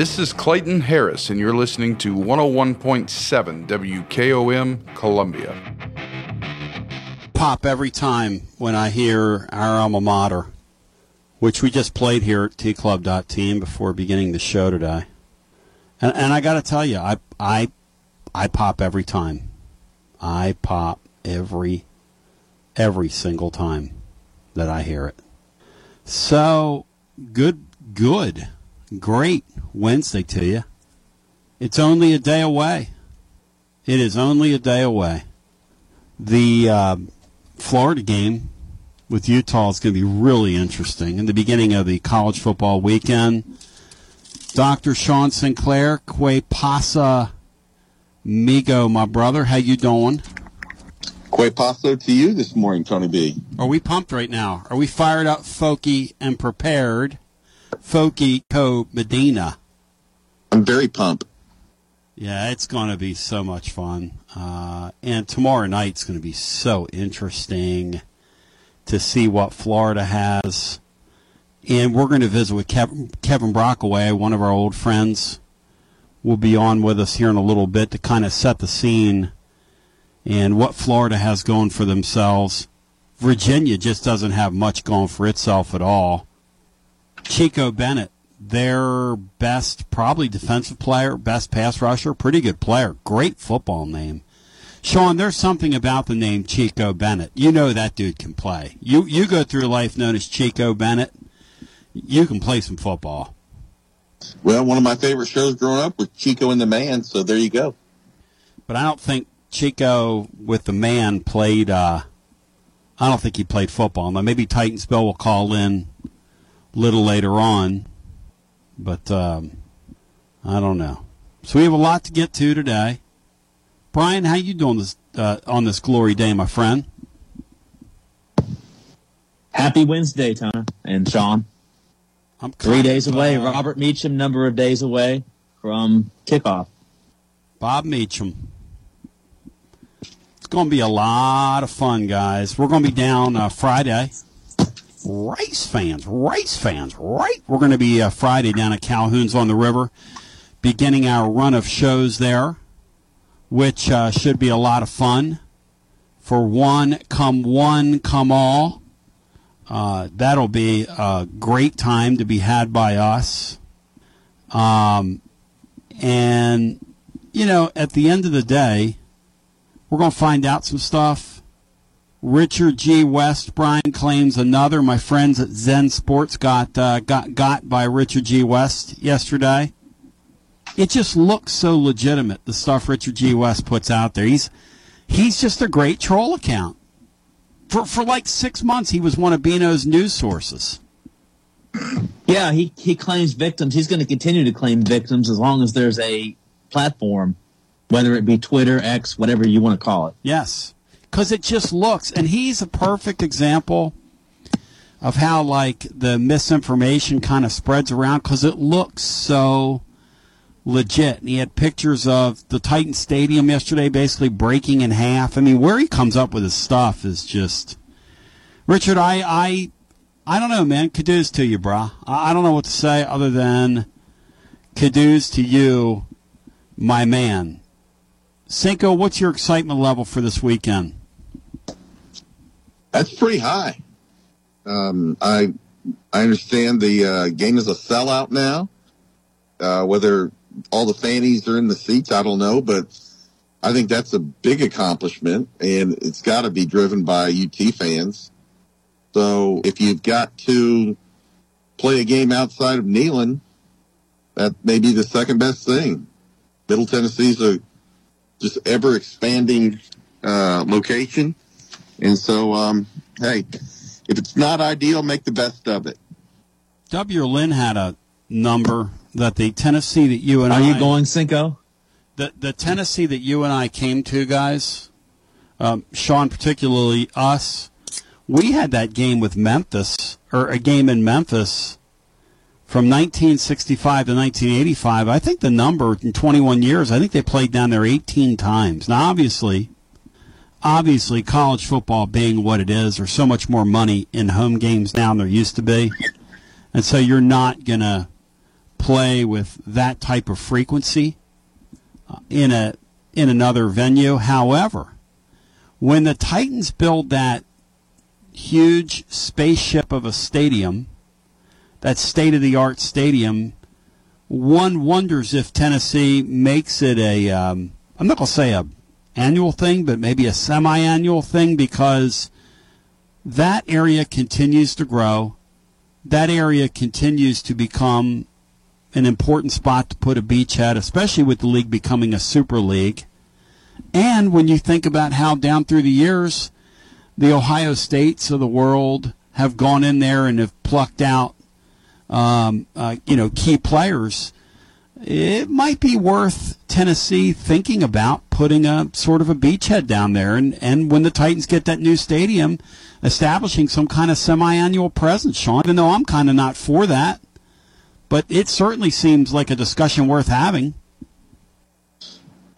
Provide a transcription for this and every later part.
This is Clayton Harris, and you're listening to 101.7 WKOM Columbia. Pop every time when I hear our alma mater, which we just played here at tclub.team before beginning the show today. And, and I got to tell you, I, I, I pop every time. I pop every, every single time that I hear it. So good, good, great Wednesday to you. It's only a day away. It is only a day away. The uh, Florida game with Utah is going to be really interesting. In the beginning of the college football weekend, Dr. Sean Sinclair, Que Pasa Migo, my brother. How you doing? Que Paso to you this morning, Tony B. Are we pumped right now? Are we fired up, Folky, and prepared? Folky Co Medina. I'm very pumped. Yeah, it's going to be so much fun. Uh, and tomorrow night's going to be so interesting to see what Florida has. And we're going to visit with Kevin, Kevin Brockway, one of our old friends. Will be on with us here in a little bit to kind of set the scene and what Florida has going for themselves. Virginia just doesn't have much going for itself at all. Chico Bennett, their best, probably defensive player, best pass rusher, pretty good player, great football name. Sean, there's something about the name Chico Bennett. You know that dude can play. You you go through life known as Chico Bennett. You can play some football. Well, one of my favorite shows growing up was Chico and the Man, so there you go. But I don't think Chico with the Man played. Uh, I don't think he played football. Now maybe Titans-Bill will call in little later on, but um, I don't know. So we have a lot to get to today. Brian, how you doing this uh, on this glory day, my friend? Happy Wednesday, Tony and Sean. I'm three days of, away. uh, Robert Meachem, number of days away from kickoff. Bob Meachem. It's going to be a lot of fun, guys. We're going to be down uh, Friday. Rice fans, Rice fans, right? We're going to be uh, Friday down at Calhoun's on the River, beginning our run of shows there, which uh, should be a lot of fun. For one, come one, come all. Uh, that'll be a great time to be had by us. Um, and, you know, at the end of the day, we're going to find out some stuff. Richard G. West, Brian claims another. My friends at Zen Sports got uh, got got by Richard G. West yesterday. It just looks so legitimate. The stuff Richard G. West puts out there. He's he's just a great troll account. For for like six months, he was one of Bino's news sources. Yeah, he, he claims victims. He's going to continue to claim victims as long as there's a platform, whether it be Twitter, X, whatever you want to call it. Yes, because it just looks, and he's a perfect example of how like the misinformation kind of spreads around because it looks so legit. And he had pictures of the Titan Stadium yesterday basically breaking in half. I mean, where he comes up with his stuff is just. Richard, I, I, I don't know, man. Kudos to you, brah. I, I don't know what to say other than kudos to you, my man. Cinco, what's your excitement level for this weekend? That's pretty high. Um, I I understand the uh, game is a sellout now. Uh, whether all the fannies are in the seats, I don't know, but I think that's a big accomplishment, and it's got to be driven by UT fans. So if you've got to play a game outside of Neyland, that may be the second best thing. Middle Tennessee's a just ever expanding uh, location, and so um, hey, if it's not ideal, make the best of it. W. Lynn had a number that the Tennessee that you and Are I you going Cinco? the the Tennessee that you and I came to, guys, um, Sean, particularly us, we had that game with Memphis or a game in Memphis from 1965 to 1985. I think the number in 21 years, I think they played down there 18 times. Now, obviously, obviously, college football being what it is, there's so much more money in home games now than there used to be, and so you're not gonna play with that type of frequency uh, in a in another venue. However, when the Titans build that huge spaceship of a stadium, that state of the art stadium, one wonders if Tennessee makes it a um, I'm not going to say a annual thing, but maybe a semi-annual thing because that area continues to grow. That area continues to become an important spot to put a beachhead, especially with the league becoming a super league. And when you think about how down through the years, the Ohio States of the world have gone in there and have plucked out, um, uh, you know, key players, it might be worth Tennessee thinking about putting a sort of a beachhead down there. And, and when the Titans get that new stadium, establishing some kind of semi-annual presence, Sean, even though I'm kind of not for that but it certainly seems like a discussion worth having.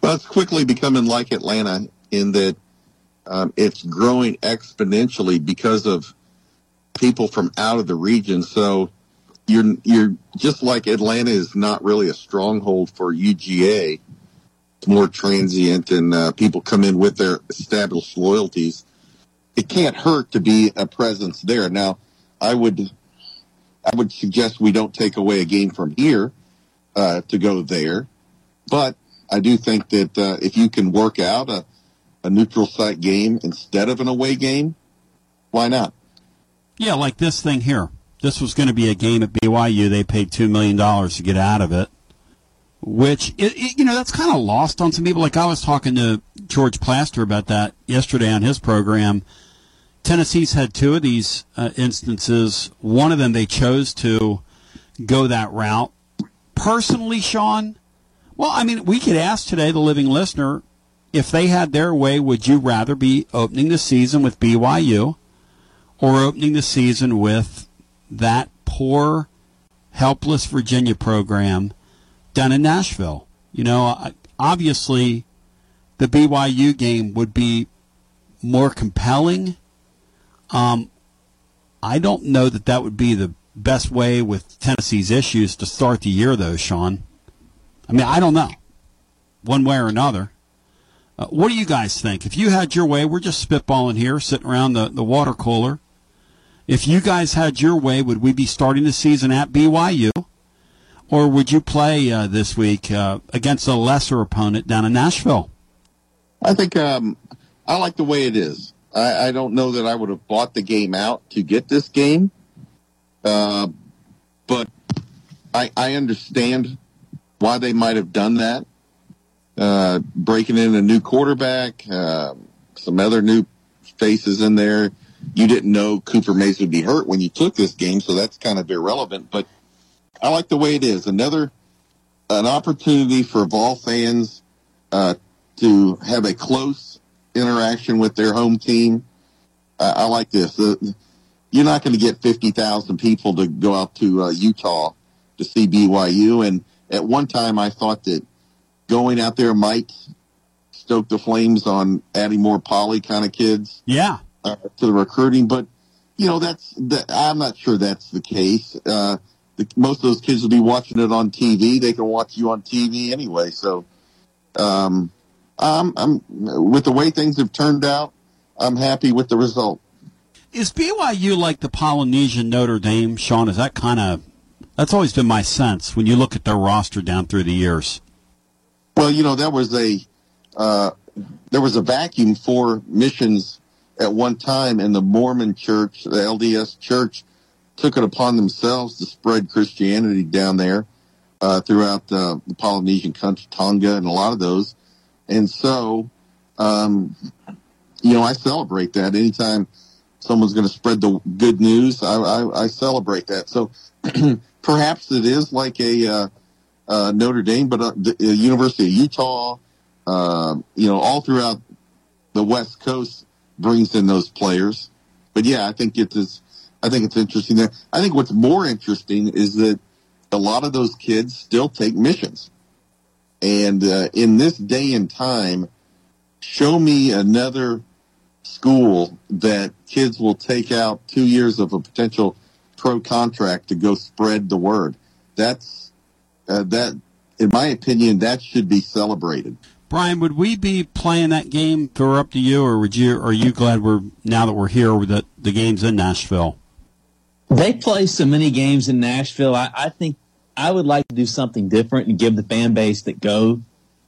Well, it's quickly becoming like Atlanta in that um, it's growing exponentially because of people from out of the region. So you're you're just like Atlanta is not really a stronghold for UGA. It's more transient, and uh, people come in with their established loyalties. It can't hurt to be a presence there. Now, I would I would suggest we don't take away a game from here uh, to go there. But I do think that uh, if you can work out a, a neutral site game instead of an away game, why not? Yeah, like this thing here. This was going to be a game at BYU. They paid $2 million to get out of it, which, it, it, you know, that's kind of lost on some people. Like I was talking to George Plaster about that yesterday on his program Tennessee's had two of these uh, instances. One of them they chose to go that route. Personally, Sean, well, I mean, we could ask today the living listener if they had their way, would you rather be opening the season with BYU or opening the season with that poor, helpless Virginia program down in Nashville? You know, obviously the BYU game would be more compelling um, I don't know that that would be the best way with Tennessee's issues to start the year, though, Sean. I mean, I don't know, one way or another. Uh, what do you guys think? If you had your way, we're just spitballing here, sitting around the, the water cooler. If you guys had your way, would we be starting the season at BYU? Or would you play uh, this week uh, against a lesser opponent down in Nashville? I think um, I like the way it is. I, I don't know that I would have bought the game out to get this game, uh, but I, I understand why they might have done that. Uh, breaking in a new quarterback, uh, some other new faces in there. You didn't know Cooper Mays would be hurt when you took this game, so that's kind of irrelevant. But I like the way it is. Another an opportunity for Vol fans uh, to have a close interaction with their home team. Uh, I like this. Uh, you're not going to get 50,000 people to go out to uh, Utah to see BYU. And at one time I thought that going out there might stoke the flames on adding more poly kind of kids. Yeah. Uh, to the recruiting, but you know that's that, I'm not sure that's the case. Uh, the, most of those kids will be watching it on TV. They can watch you on TV anyway. So, um, I'm, I'm with the way things have turned out. I'm happy with the result. Is BYU like the Polynesian Notre Dame, Sean? Is that kind of that's always been my sense when you look at their roster down through the years. Well, you know, there was a uh, there was a vacuum for missions at one time, and the Mormon Church, the LDS Church, took it upon themselves to spread Christianity down there uh, throughout the, the Polynesian country, Tonga, and a lot of those. And so, um, you know, I celebrate that anytime someone's going to spread the good news. I, I, I celebrate that. So perhaps it is like a uh, uh, Notre Dame, but uh, the University of Utah, uh, you know, all throughout the West Coast brings in those players. But yeah, I think it's I think it's interesting. That I think what's more interesting is that a lot of those kids still take missions, and uh, in this day and time, show me another school that kids will take out two years of a potential pro contract to go spread the word. That's uh, that, in my opinion, that should be celebrated. Brian, would we be playing that game were up to you, or would you? Are you glad we're now that we're here that the game's in Nashville? They play so many games in Nashville. I, I think I would like to do something different and give the fan base that go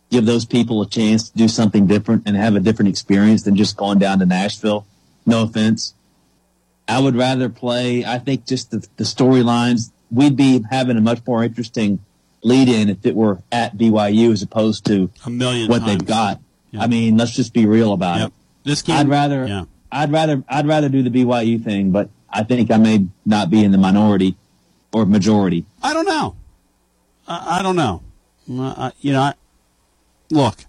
give those people a chance to do something different and have a different experience than just going down to Nashville. No offense. I would rather play, I think just the, the storylines, we'd be having a much more interesting lead in if it were at BYU as opposed to a million what times. they've got. Yeah. I mean, let's just be real about yep. it. This game, I'd rather, yeah. I'd rather, I'd rather do the BYU thing, but I think I may not be in the minority or majority. I don't know. I, I don't know. Uh, you know, I, look,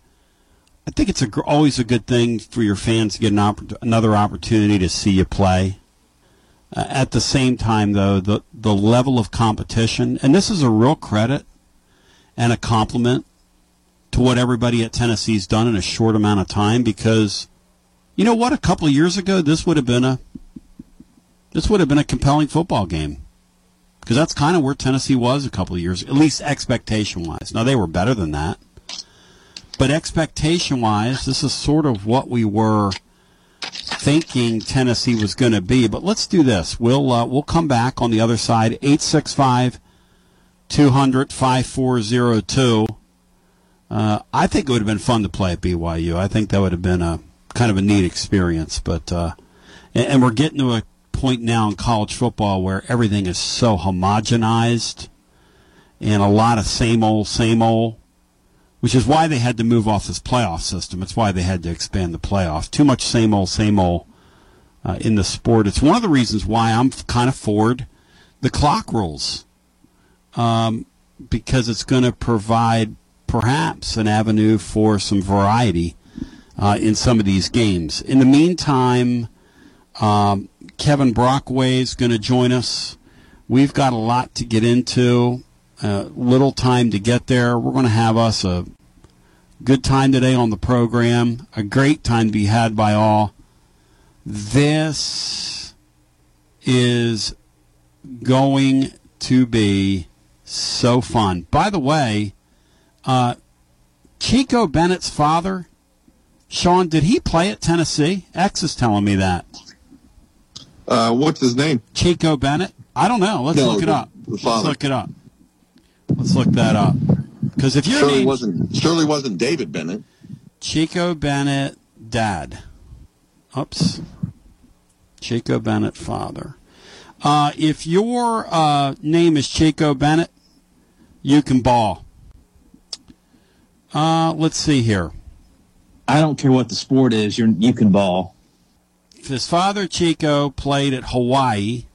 I think it's a, always a good thing for your fans to get an opp- another opportunity to see you play. Uh, at the same time, though, the the level of competition, and this is a real credit and a compliment to what everybody at Tennessee's done in a short amount of time. Because you know what, a couple of years ago, this would have been a this would have been a compelling football game because that's kind of where Tennessee was a couple of years, at least expectation wise. Now they were better than that. But expectation wise, this is sort of what we were thinking Tennessee was going to be. But let's do this. We'll uh, we'll come back on the other side. 865 200 5402. Uh, I think it would have been fun to play at BYU. I think that would have been a kind of a neat experience. But uh, and, and we're getting to a point now in college football where everything is so homogenized and a lot of same old, same old which is why they had to move off this playoff system. It's why they had to expand the playoff. Too much same old, same old uh, in the sport. It's one of the reasons why I'm kind of forward the clock rules, um, because it's going to provide perhaps an avenue for some variety uh, in some of these games. In the meantime, um, Kevin Brockway is going to join us. We've got a lot to get into. Uh, little time to get there. We're going to have us a good time today on the program, a great time to be had by all. This is going to be so fun. By the way, uh, Chico Bennett's father, Sean, did he play at Tennessee? X is telling me that. Uh, what's his name? Chico Bennett? I don't know. Let's No, look it the- up. the Let's look it up. Let's look that up. Because if your Surely name wasn't surely wasn't David Bennett. Chico Bennett dad, oops, Chico Bennett father. Uh, if your uh, name is Chico Bennett, you can ball. Uh, let's see here. I don't care what the sport is. You're you can ball. His father Chico played at Hawaii.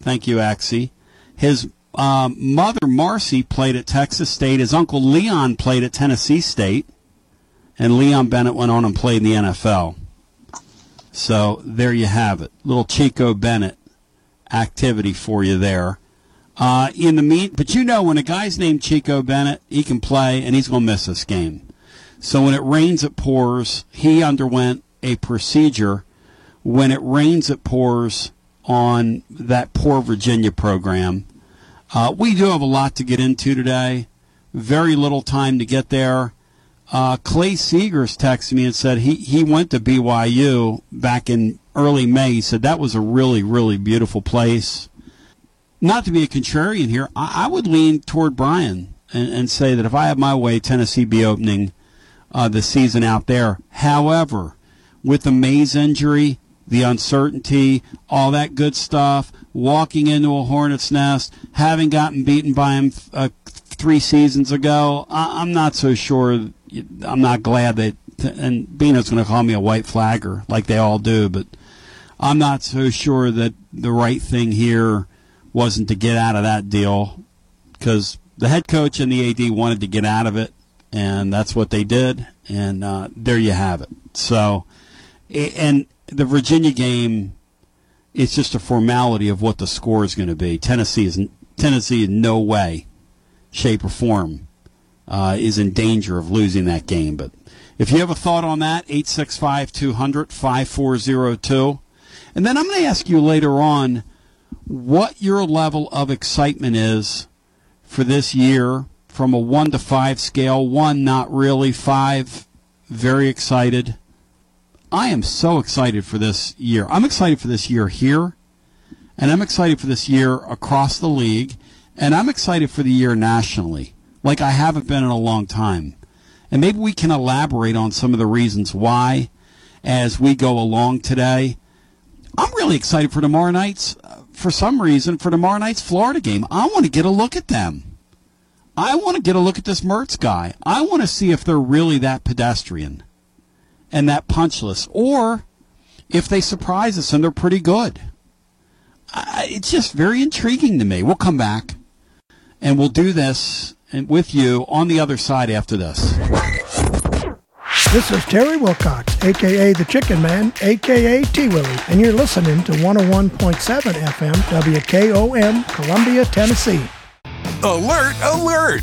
Thank you, Axie. His um, mother Marcy played at Texas State. His uncle Leon played at Tennessee State, and Leon Bennett went on and played in the NFL. So there you have it, little Chico Bennett activity for you there. Uh, in the mean, but you know, when a guy's named Chico Bennett, he can play and he's going to miss this game. So when it rains, it pours. He underwent a procedure. When it rains, it pours on that poor Virginia program. Uh, we do have a lot to get into today. Very little time to get there. Uh, Clay Seegers texted me and said he, he went to BYU back in early May. He said that was a really, really beautiful place. Not to be a contrarian here, I, I would lean toward Brian and, and, say that if I have my way, Tennessee be opening uh, the season out there. However, with the Mays injury, the uncertainty, all that good stuff, walking into a hornet's nest, having gotten beaten by him uh, three seasons ago, I- am not so sure. I'm not glad that, and Bino's going to call me a white flagger like they all do, but I'm not so sure that the right thing here wasn't to get out of that deal because the head coach and the AD wanted to get out of it, and that's what they did, and uh, there you have it. So, and the Virginia game, it's just a formality of what the score is going to be. Tennessee is Tennessee in no way, shape, or form uh, is in danger of losing that game. But if you have a thought on that, 865 200 5402. And then I'm going to ask you later on what your level of excitement is for this year from a 1 to 5 scale. 1, not really. 5, very excited. I am so excited for this year. I'm excited for this year here, and I'm excited for this year across the league, and I'm excited for the year nationally, like I haven't been in a long time. And maybe we can elaborate on some of the reasons why as we go along today. I'm really excited for tomorrow night's, uh, for some reason, for tomorrow night's Florida game. I want to get a look at them. I want to get a look at this Mertz guy. I want to see if they're really that pedestrian and that punchless, or if they surprise us and they're pretty good. it's just very intriguing to me. We'll come back and we'll do this with you on the other side after this. This is Terry Wilcox, aka the Chicken Man, aka T Willie, and you're listening to 101.7 FM WKOM, Columbia, Tennessee. Alert, alert!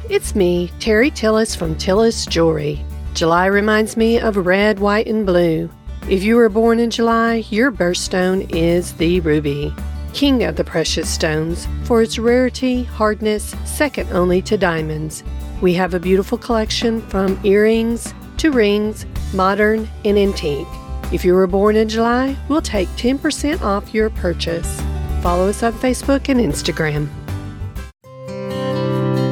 it's me, Terry Tillis from Tillis Jewelry. July reminds me of red, white, and blue. If you were born in July, your birthstone is the ruby, king of the precious stones, for its rarity, hardness, second only to diamonds. We have a beautiful collection from earrings to rings, modern and antique. If you were born in July, we'll take 10% off your purchase. Follow us on Facebook and Instagram.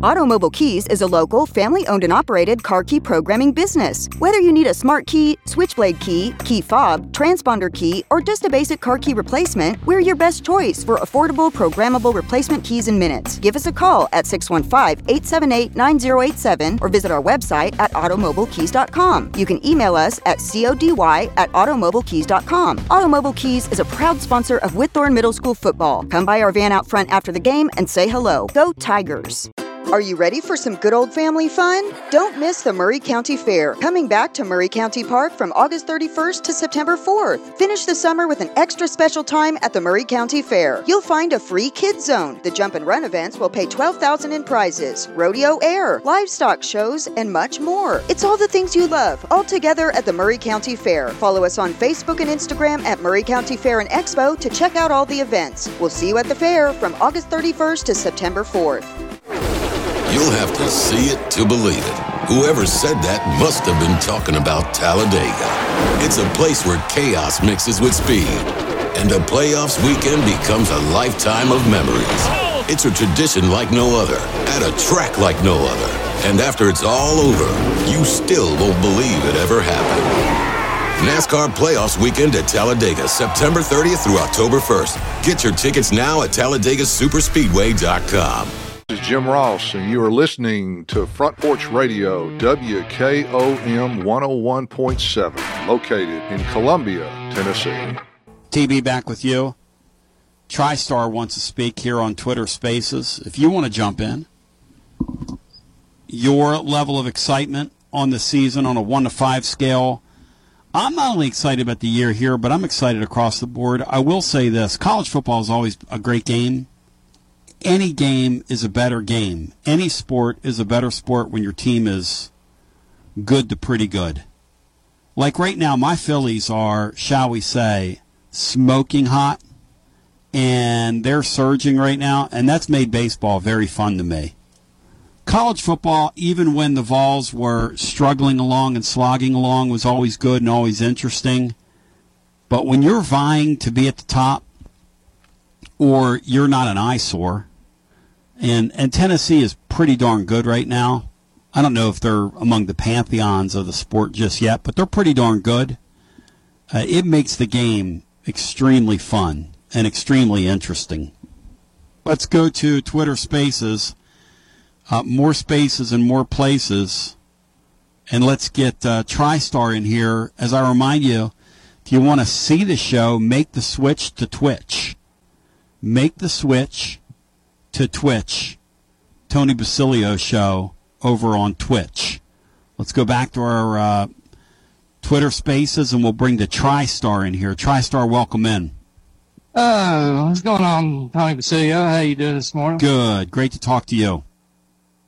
Automobile Keys is a local, family owned and operated car key programming business. Whether you need a smart key, switchblade key, key fob, transponder key, or just a basic car key replacement, we're your best choice for affordable, programmable replacement keys in minutes. Give us a call at 615 878 9087 or visit our website at automobilekeys.com. You can email us at cody at automobilekeys.com. Automobile Keys is a proud sponsor of Whitthorne Middle School football. Come by our van out front after the game and say hello. Go Tigers! Are you ready for some good old family fun? Don't miss the Maury County Fair, coming back to Maury County Park from August 31st to September 4th. Finish the summer with an extra special time at the Maury County Fair. You'll find a free kids zone. The jump and run events will pay 12000 in prizes, rodeo air, livestock shows, and much more. It's all the things you love, all together at the Maury County Fair. Follow us on Facebook and Instagram at Maury County Fair and Expo to check out all the events. We'll see you at the fair from August 31st to September 4th. You'll have to see it to believe it. Whoever said that must have been talking about Talladega. It's a place where chaos mixes with speed, and a playoffs weekend becomes a lifetime of memories. It's a tradition like no other, at a track like no other. And after it's all over, you still won't believe it ever happened. NASCAR Playoffs Weekend at Talladega, September 30th through October 1st. Get your tickets now at TalladegaSuperspeedway.com. This is Jim Ross, and you are listening to Front Porch Radio, WKOM 101.7, located in Columbia, Tennessee. TB back with you. TriStar wants to speak here on Twitter Spaces. If you want to jump in, your level of excitement on the season on a 1 to 5 scale. I'm not only excited about the year here, but I'm excited across the board. I will say this college football is always a great game. Any game is a better game. Any sport is a better sport when your team is good to pretty good. Like right now, my Phillies are, shall we say, smoking hot, and they're surging right now, and that's made baseball very fun to me. College football, even when the Vols were struggling along and slogging along, was always good and always interesting. But when you're vying to be at the top, or you're not an eyesore, and and Tennessee is pretty darn good right now. I don't know if they're among the pantheons of the sport just yet, but they're pretty darn good. Uh, it makes the game extremely fun and extremely interesting. Let's go to Twitter Spaces. Uh, more spaces and more places. And let's get uh, TriStar in here. As I remind you, if you want to see the show, make the switch to Twitch. Make the switch to Twitch. Tony Basilio show over on Twitch. Let's go back to our uh, Twitter spaces and we'll bring the TriStar in here. TriStar, welcome in. Uh, what's going on, Tony Basilio? How you doing this morning? Good. Great to talk to you.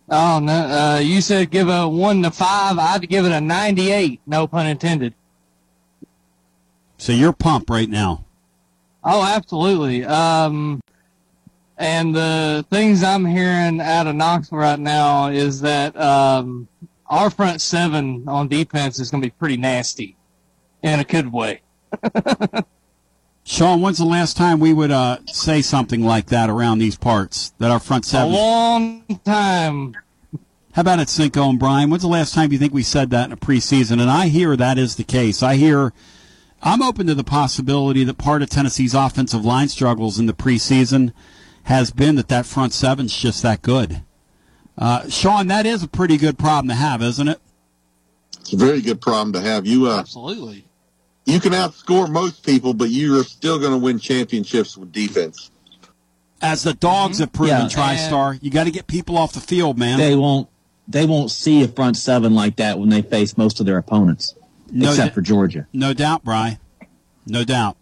Oh, no, uh, you said give a one to five. I'd give it a 98. No pun intended. So you're pumped right now. Oh, absolutely. Um, and the things I'm hearing out of Knoxville right now is that um, our front seven on defense is going to be pretty nasty in a good way. Sean, when's the last time we would uh, say something like that around these parts? That our front seven. A long time. How about it, Cinco and Brian? When's the last time you think we said that in a preseason? And I hear that is the case. I hear. I'm open to the possibility that part of Tennessee's offensive line struggles in the preseason has been that that front seven's just that good. Uh, Sean, that is a pretty good problem to have, isn't it? It's a very good problem to have. You uh, Absolutely. you can outscore most people, but you're still going to win championships with defense. As the dogs have proven, Yeah. TriStar, you got to get people off the field, man. They won't. They won't see a front seven like that when they face most of their opponents, No except d- for Georgia. No doubt, Brian. No doubt.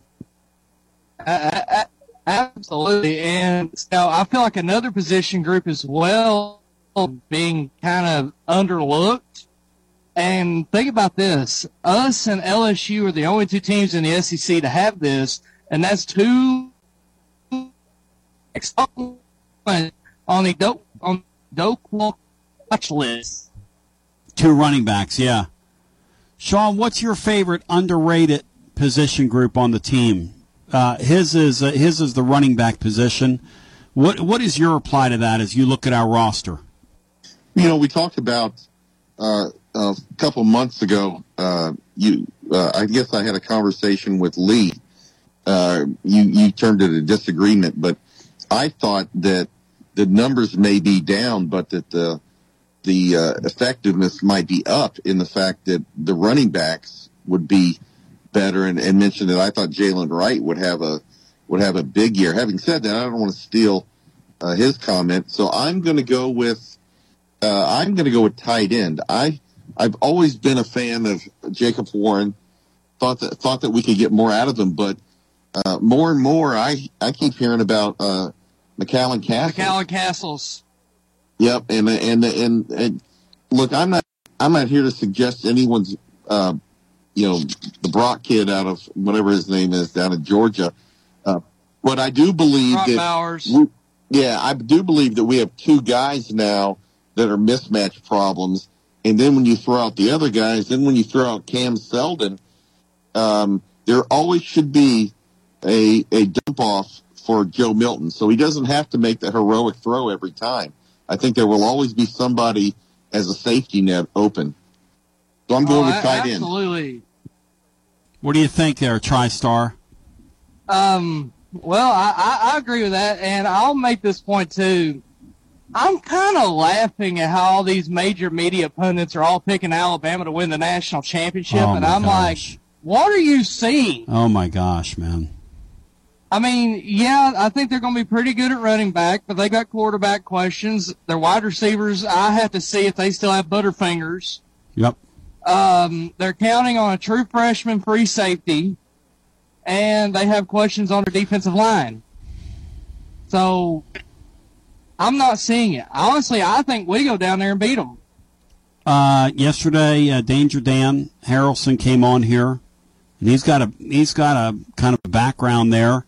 Absolutely, and so I feel like another position group as well being kind of underlooked. And think about this: us and LSU are the only two teams in the SEC to have this, and that's two on the dope on dope watch list. Two running backs, yeah. Sean, what's your favorite underrated position group on the team? Uh, his is uh, his is the running back position. What what is your reply to that as you look at our roster? You know, we talked about uh, a couple months ago. Uh, you, uh, I guess, I had a conversation with Lee. Uh, you you termed it a disagreement, but I thought that the numbers may be down, but that the the uh, effectiveness might be up in the fact that the running backs would be better, and, and mentioned that I thought Jaylen Wright would have a would have a big year. Having said that, I don't want to steal uh, his comment, so I'm going to go with uh, I'm going to go with tight end. I I've always been a fan of Jacob Warren. Thought that thought that we could get more out of him, but uh, more and more I I keep hearing about uh, McCallan Castle. McCallan Castles. Yep, and and and and look, I'm not I'm not here to suggest anyone's uh, you know the Brock kid out of whatever his name is down in Georgia, uh, but I do believe Brock that Bowers. we- yeah, I do believe that we have two guys now that are mismatch problems, and then when you throw out the other guys, then when you throw out Cam Seldon, um, there always should be a a dump off for Joe Milton, so he doesn't have to make the heroic throw every time. I think there will always be somebody as a safety net open. So I'm going Oh, with a- tight end. Absolutely. What do you think there, TriStar? Um, well, I, I, I agree with that, and I'll make this point too. I'm kind of laughing at how all these major media pundits are all picking Alabama to win the national championship, Oh, and I'm like, what are you seeing? Oh my gosh, man. I mean, yeah, I think they're going to be pretty good at running back, but they got quarterback questions. Their wide receivers, I have to see if they still have Butterfingers. Yep. Um, they're counting on a true freshman free safety, and they have questions on their defensive line. So I'm not seeing it. Honestly, I think we go down there and beat them. Uh, yesterday, uh, Danger Dan Harrelson came on here, and he's got a he's got a kind of a background there,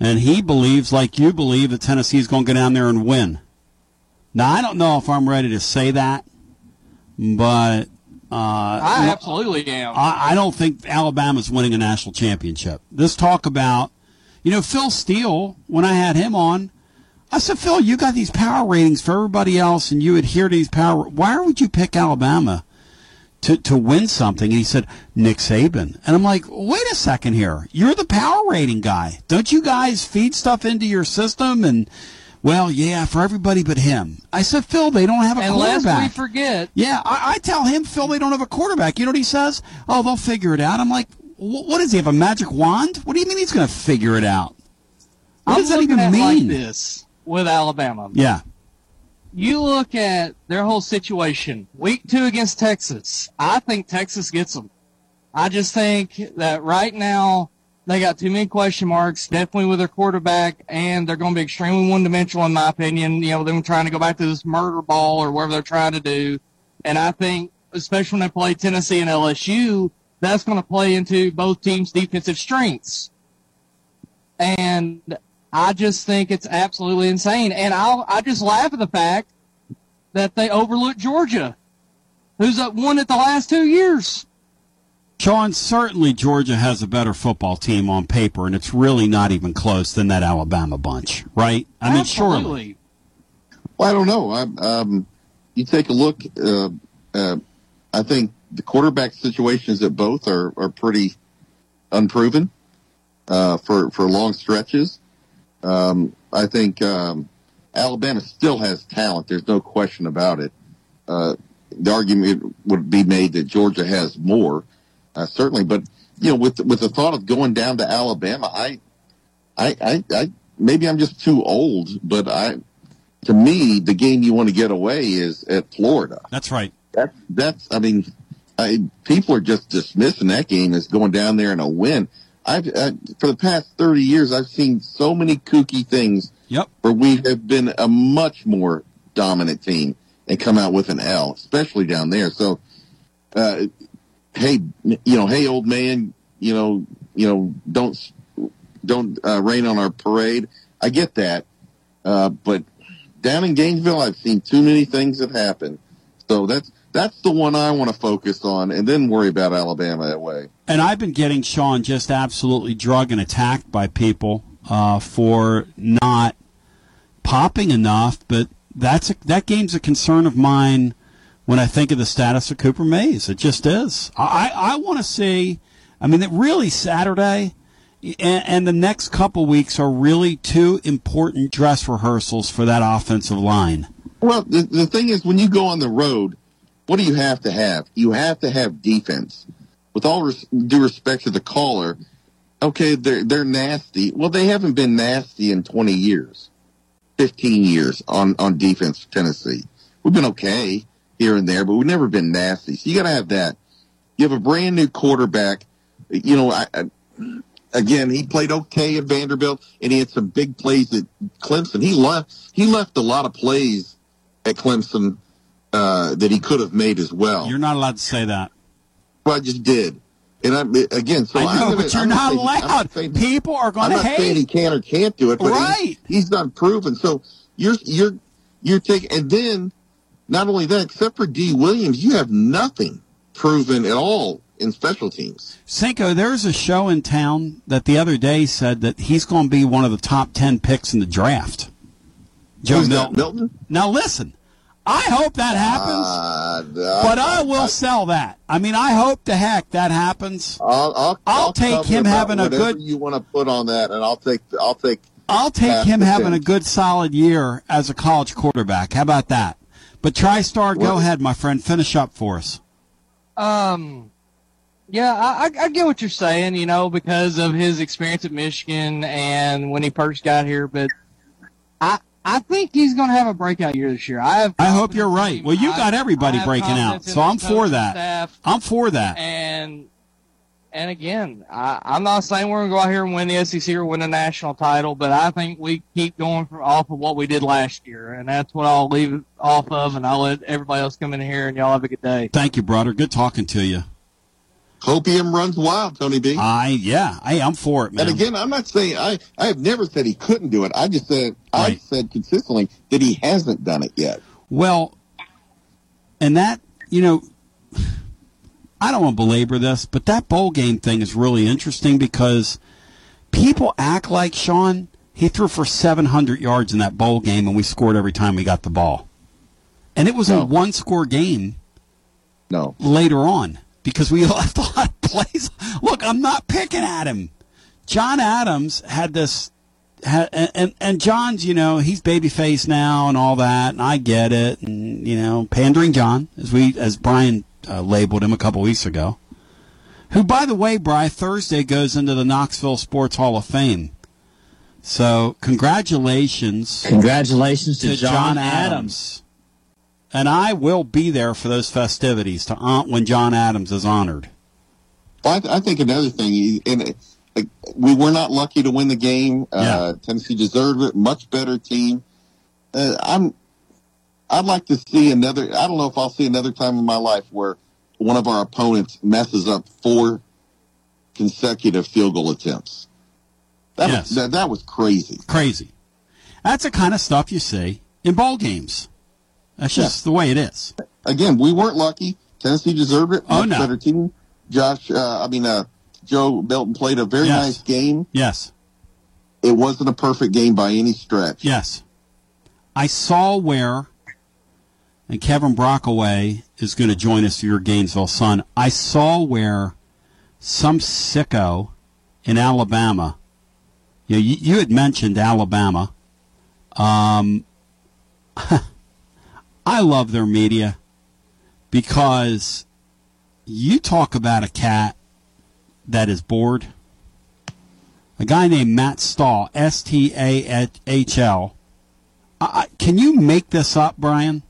and he believes, like you believe, that Tennessee's going to go down there and win. Now, I don't know if I'm ready to say that, but uh, I absolutely am. I, I don't think Alabama's winning a national championship. This talk about, you know, Phil Steele, when I had him on, I said, Phil, you got these power ratings for everybody else, and you adhere to these power. Why would you pick Alabama to, to win something? And he said, Nick Saban. And I'm like, wait a second here. You're the power rating guy. Don't you guys feed stuff into your system? And, well, yeah, for everybody but him. I said, Phil, they don't have a quarterback. Unless we forget, Yeah, I, I tell him, Phil, they don't have a quarterback. You know what he says? Oh, they'll figure it out. I'm like, what does he have, a magic wand? What do you mean he's going to figure it out? What I'm does that even mean? like this with Alabama. Yeah. You look at their whole situation. Week two against Texas. I think Texas gets them. I just think that right now they got too many question marks, definitely with their quarterback, and they're going to be extremely one-dimensional in my opinion. You know, them trying to go back to this murder ball or whatever they're trying to do. And I think, especially when they play Tennessee and LSU, that's going to play into both teams' defensive strengths. And I just think it's absolutely insane. And I'll, I just laugh at the fact that they overlooked Georgia, who's up won it the last two years. Sean, certainly Georgia has a better football team on paper, and it's really not even close than that Alabama bunch, right? I mean, surely. Absolutely. Well, I don't know. I, um, you take a look. Uh, uh, I think the quarterback situations at both are, are pretty unproven uh, for for long stretches. Um, I think um, Alabama still has talent. There's no question about it. Uh, the argument would be made that Georgia has more, uh, certainly. But you know, with with the thought of going down to Alabama, I, I, I, I maybe I'm just too old, but I, to me, the game you want to get away is at Florida. That's right. That's that's. I mean, I, people are just dismissing that game as going down there and a win. I've I, for the past thirty years, I've seen so many kooky things. Yep. Where we have been a much more dominant team and come out with an L, especially down there. So, uh, hey, you know, hey, old man, you know, you know, don't don't uh, rain on our parade. I get that, uh, but down in Gainesville, I've seen too many things that happen. So that's that's the one I want to focus on, and then worry about Alabama that way. And I've been getting Sean just absolutely drugged and attacked by people uh, for not popping enough, but that's a, that game's a concern of mine when I think of the status of Cooper Mays. It just is. I I want to see. I mean, it really Saturday and, and the next couple weeks are really two important dress rehearsals for that offensive line. Well, the, the thing is, when you go on the road, what do you have to have? You have to have defense. With all res- due respect to the caller, okay, they're they're nasty. Well, they haven't been nasty in twenty years, fifteen years on on defense for Tennessee. We've been okay here and there, but we've never been nasty. So you got to have that. You have a brand new quarterback. You know, I, I, again, he played okay at Vanderbilt, and he had some big plays at Clemson. He left. He left a lot of plays at Clemson uh, that he could have made as well. You're not allowed to say that. Well, I just did. And I'm again, so I know, gonna, but you're I'm not saying- allowed. saying- People are going I'm to not saying he hate. can or can't do it, but Right. he's, he's not proven. So you're you're you're taking, and then not only that, except for D. Williams, you have nothing proven at all in special teams. Cinco, there's a show in town that the other day said that he's going to be one of the top 10 picks in the draft. Joe Milton. Milton? Now listen, I hope that happens, Uh, but I will sell that. I mean, I hope the heck that happens. I'll, I'll, I'll take him having a whatever good- You want to put on that, and I'll take I'll take I'll take him the having a good solid year as a college quarterback. How about that? But TriStar, go ahead, my friend. Finish up for us. Um, yeah, I, I, I get what you're saying, you know, because of his experience at Michigan and when he first got here. But I, I think he's going to have a breakout year this year. I have. I hope you're right. Well, you got everybody breaking out, so I'm for that. staff. I'm for that. And and again, I, I'm not saying we're going to go out here and win the SEC or win a national title, but I think we keep going for, off of what we did last year, and that's what I'll leave off of, and I'll let everybody else come in here, and y'all have a good day. Thank you, brother. Good talking to you. Hopium runs wild, Tony B. I yeah, hey, I'm for it, man. And again, I'm not saying I I have never said he couldn't do it. I just said I said consistently that he hasn't done it yet. Well, and that, you know, I don't want to belabor this, but that bowl game thing is really interesting because people act like Sean, he threw for 700 yards in that bowl game and we scored every time we got the ball. And it was a one score game No. later on because we left a lot of plays. Look, I'm not picking at him. John Adams had this, had, and, and John's, you know, he's babyface now and all that, and I get it, and you know, pandering John, as we as Brian uh, labeled him a couple weeks ago. Who, by the way, Bry, Thursday goes into the Knoxville Sports Hall of Fame. So, congratulations. Congratulations to John, John Adams. And I will be there for those festivities to hon- when John Adams is honored. Well, I, th- I think another thing, and uh, like, we were not lucky to win the game. Uh, Tennessee deserved it. Much better team. Uh, I'm. I'd like to see another. I don't know if I'll see another time in my life where one of our opponents messes up four consecutive field goal attempts. That Yes. was that, that was crazy. Crazy. That's the kind of stuff you see in ball games. That's just the way it is. Again, we weren't lucky. Tennessee deserved it. Oh, Much no. better team. Josh, uh, I mean, uh, Joe Milton played a very Yes. nice game. Yes. It wasn't a perfect game by any stretch. Yes. I saw where, and Kevin Brockway is going to join us for your Gainesville Sun. I saw where some sicko in Alabama, you, know, you, you had mentioned Alabama, um, I love their media because you talk about a cat that is bored. A guy named Matt Stahl, S T A H L. Can you make this up, Brian?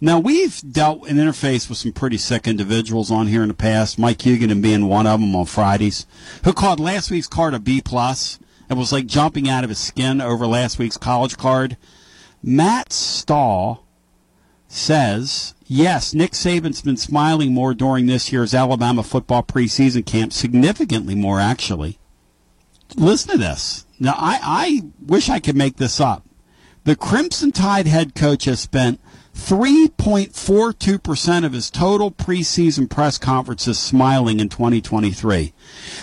Now we've dealt and interfaced with some pretty sick individuals on here in the past. Mike Hugan and being one of them on Fridays, who called last week's card a B plus and was like jumping out of his skin over last week's college card. Matt Stahl says, yes, Nick Saban's been smiling more during this year's Alabama football preseason camp, significantly more actually. Listen to this. Now I, I wish I could make this up. The Crimson Tide head coach has spent 3.42% of his total preseason press conferences smiling in 2023.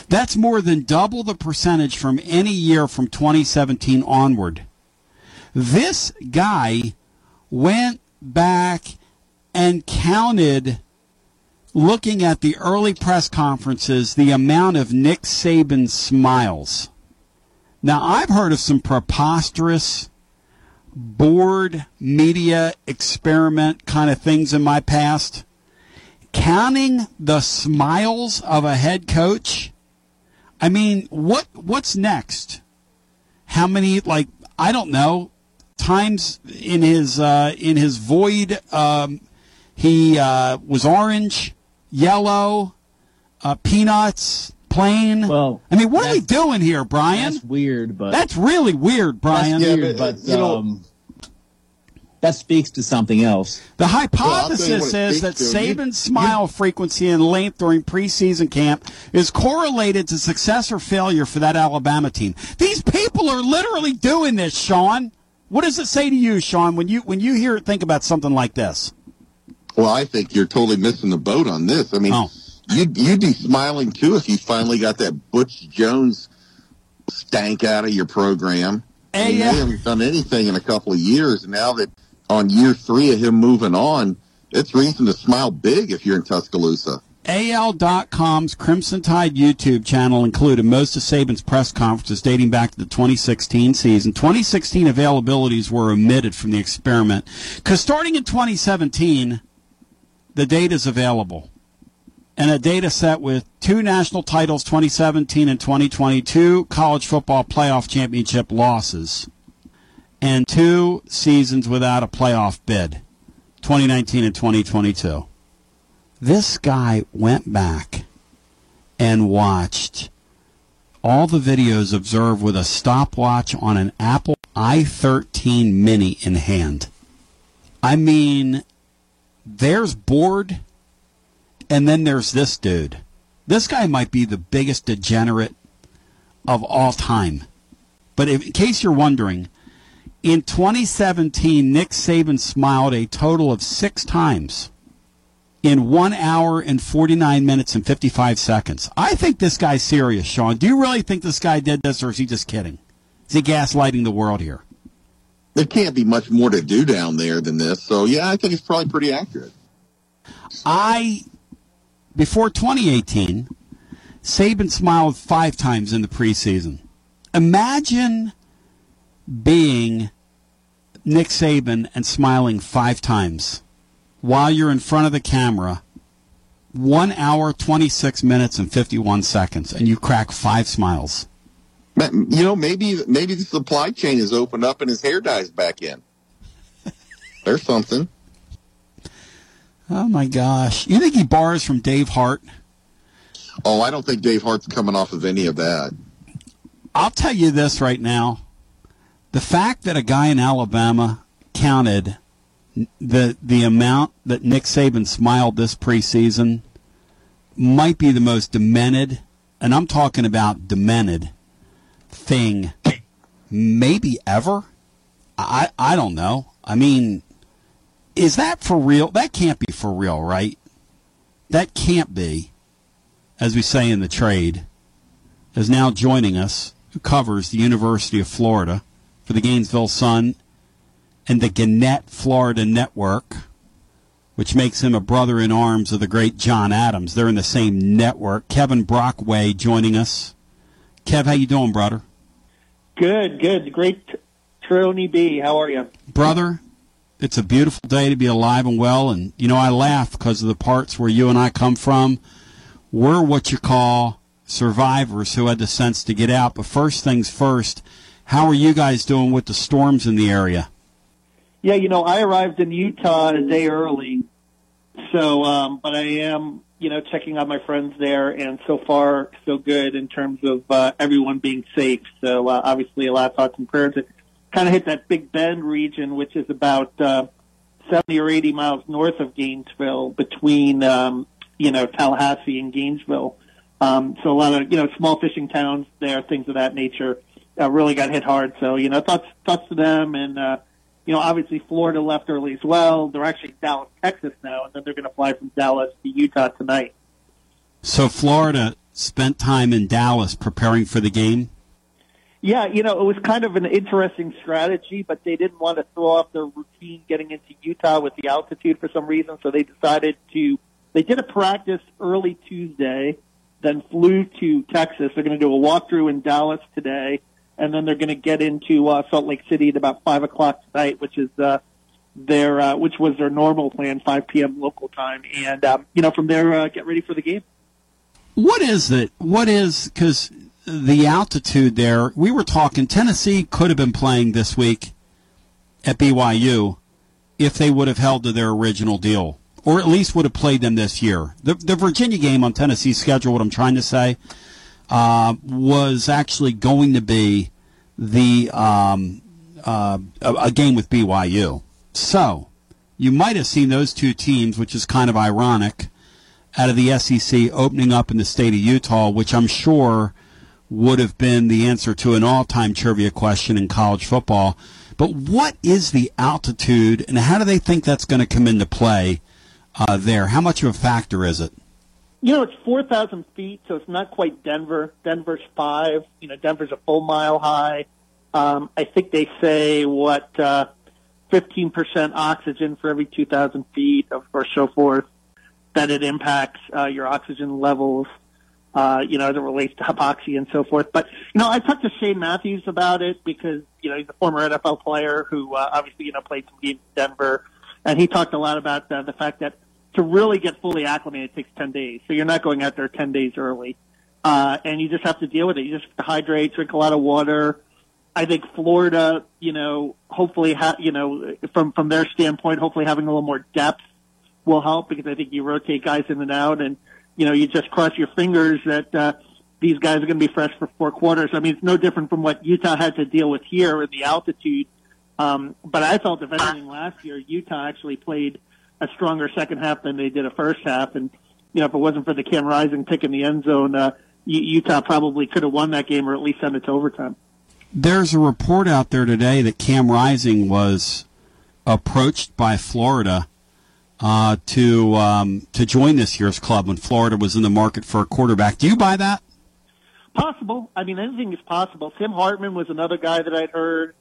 That's more than double the percentage from any year from 2017 onward. This guy went back and counted, looking at the early press conferences, the amount of Nick Saban smiles. Now, I've heard of some preposterous bored media experiment kind of things in my past. Counting the smiles of a head coach. I mean, what what's next? How many like I don't know times in his uh, in his void um, he uh, was orange, yellow, uh, peanuts, plain. Well, I mean, what are we doing here, Brian? That's weird, but that's really weird, Brian. That's weird, but, you know, um, that speaks to something else. The hypothesis well, is that Saban's smile you, frequency and length during preseason camp is correlated to success or failure for that Alabama team. These people are literally doing this, Sean. What does it say to you, Sean, when you when you hear it think about something like this? Well, I think you're totally missing the boat on this. I mean, oh. you'd you'd be smiling too if you finally got that Butch Jones stank out of your program. Hey, yeah. They haven't done anything in a couple of years. Now that on year three of him moving on, it's reason to smile big if you're in Tuscaloosa. AL.com's Crimson Tide YouTube channel included most of Saban's press conferences dating back to the 2016 season. 2016 availabilities were omitted from the experiment because starting in 2017, the data is available. And a data set with two national titles, 2017 and 2022, college football playoff championship losses, and two seasons without a playoff bid, 2019 and 2022. This guy went back and watched all the videos observed with a stopwatch on an Apple i13 mini in hand. I mean, there's bored, and then there's this dude. This guy might be the biggest degenerate of all time. But if, in case you're wondering, in 2017, Nick Saban smiled a total of six times in one hour and 49 minutes and 55 seconds. I think this guy's serious, Sean. Do you really think this guy did this, or is he just kidding? Is he gaslighting the world here? There can't be much more to do down there than this. So, yeah, I think it's probably pretty accurate. I, before 2018, Saban smiled five times in the preseason. Imagine being Nick Saban and smiling five times while you're in front of the camera, one hour, 26 minutes, and 51 seconds, and you crack five smiles. You know, maybe maybe the supply chain is opened up and his hair dyes back in. There's something. Oh my gosh! You think he borrows from Dave Hart? Oh, I don't think Dave Hart's coming off of any of that. I'll tell you this right now: the fact that a guy in Alabama counted the the amount that Nick Saban smiled this preseason might be the most demented, and I'm talking about demented thing maybe ever. I I don't know. I mean, is that for real? That can't be for real, right? That can't be, as we say in the trade, is now joining us, who covers the University of Florida for the Gainesville Sun and the Gannett Florida Network, which makes him a brother in arms of the great John Adams. They're in the same network. Kevin Brockway joining us. Kev, how you doing, brother? Good, good. Great, Tony B. How are you, brother? It's a beautiful day to be alive and well. And, you know, I laugh because of the parts where you and I come from. We're what you call survivors who had the sense to get out. But first things first, how are you guys doing with the storms in the area? Yeah, you know, I arrived in Utah a day early. So, um, but I am, you know, checking on my friends there, and so far, so good in terms of uh, everyone being safe. So, uh, obviously, a lot of thoughts and prayers. It kind of hit that Big Bend region, which is about uh, 70 or 80 miles north of Gainesville, between, um, you know, Tallahassee and Gainesville. Um, so a lot of, you know, small fishing towns there, things of that nature, uh, really got hit hard. So, you know, thoughts, thoughts to them and, uh, you know, obviously Florida left early as well. They're actually in Dallas, Texas now, and then they're going to fly from Dallas to Utah tonight. So Florida spent time in Dallas preparing for the game. Yeah, you know, it was kind of an interesting strategy, but they didn't want to throw off their routine getting into Utah with the altitude for some reason, so they decided to. They did a practice early Tuesday, then flew to Texas. They're going to do a walkthrough in Dallas today, and then they're going to get into uh, Salt Lake City at about five o'clock tonight, which is uh, their uh, which was their normal plan, five p.m. local time, and um, you know from there uh, get ready for the game. What is it? What is because the altitude there? We were talking Tennessee could have been playing this week at BYU if they would have held to their original deal, or at least would have played them this year. The, the Virginia game on Tennessee's schedule. What I'm trying to say uh, was actually going to be the um, uh, a, a game with BYU. So you might have seen those two teams, which is kind of ironic, out of the SEC opening up in the state of Utah, which I'm sure would have been the answer to an all-time trivia question in college football. But what is the altitude, and how do they think that's going to come into play uh, there? How much of a factor is it? You know, it's 4,000 feet, so it's not quite Denver. Denver's five. You know, Denver's a full mile high. Um, I think they say what uh, 15% oxygen for every 2,000 feet, or so forth. That it impacts uh, your oxygen levels. Uh, you know, as it relates to hypoxia and so forth. But you know, I talked to Shane Matthews about it because you know he's a former NFL player who uh, obviously you know played some games in Denver, and he talked a lot about uh, the fact that to really get fully acclimated takes 10 days. So you're not going out there 10 days early. Uh, and you just have to deal with it. You just have to hydrate, drink a lot of water. I think Florida, you know, hopefully, ha- you know, from, from their standpoint, hopefully having a little more depth will help because I think you rotate guys in and out and, you know, you just cross your fingers that, uh, these guys are going to be fresh for four quarters. I mean, it's no different from what Utah had to deal with here in the altitude. Um, but I felt if anything last year, Utah actually played a stronger second half than they did a first half. And, you know, if it wasn't for the Cam Rising pick in the end zone, uh, Utah probably could have won that game or at least sent it to overtime. There's a report out there today that Cam Rising was approached by Florida uh, to um, to join this year's club when Florida was in the market for a quarterback. Do you buy that? Possible. I mean, anything is possible. Tim Hartman was another guy that I'd heard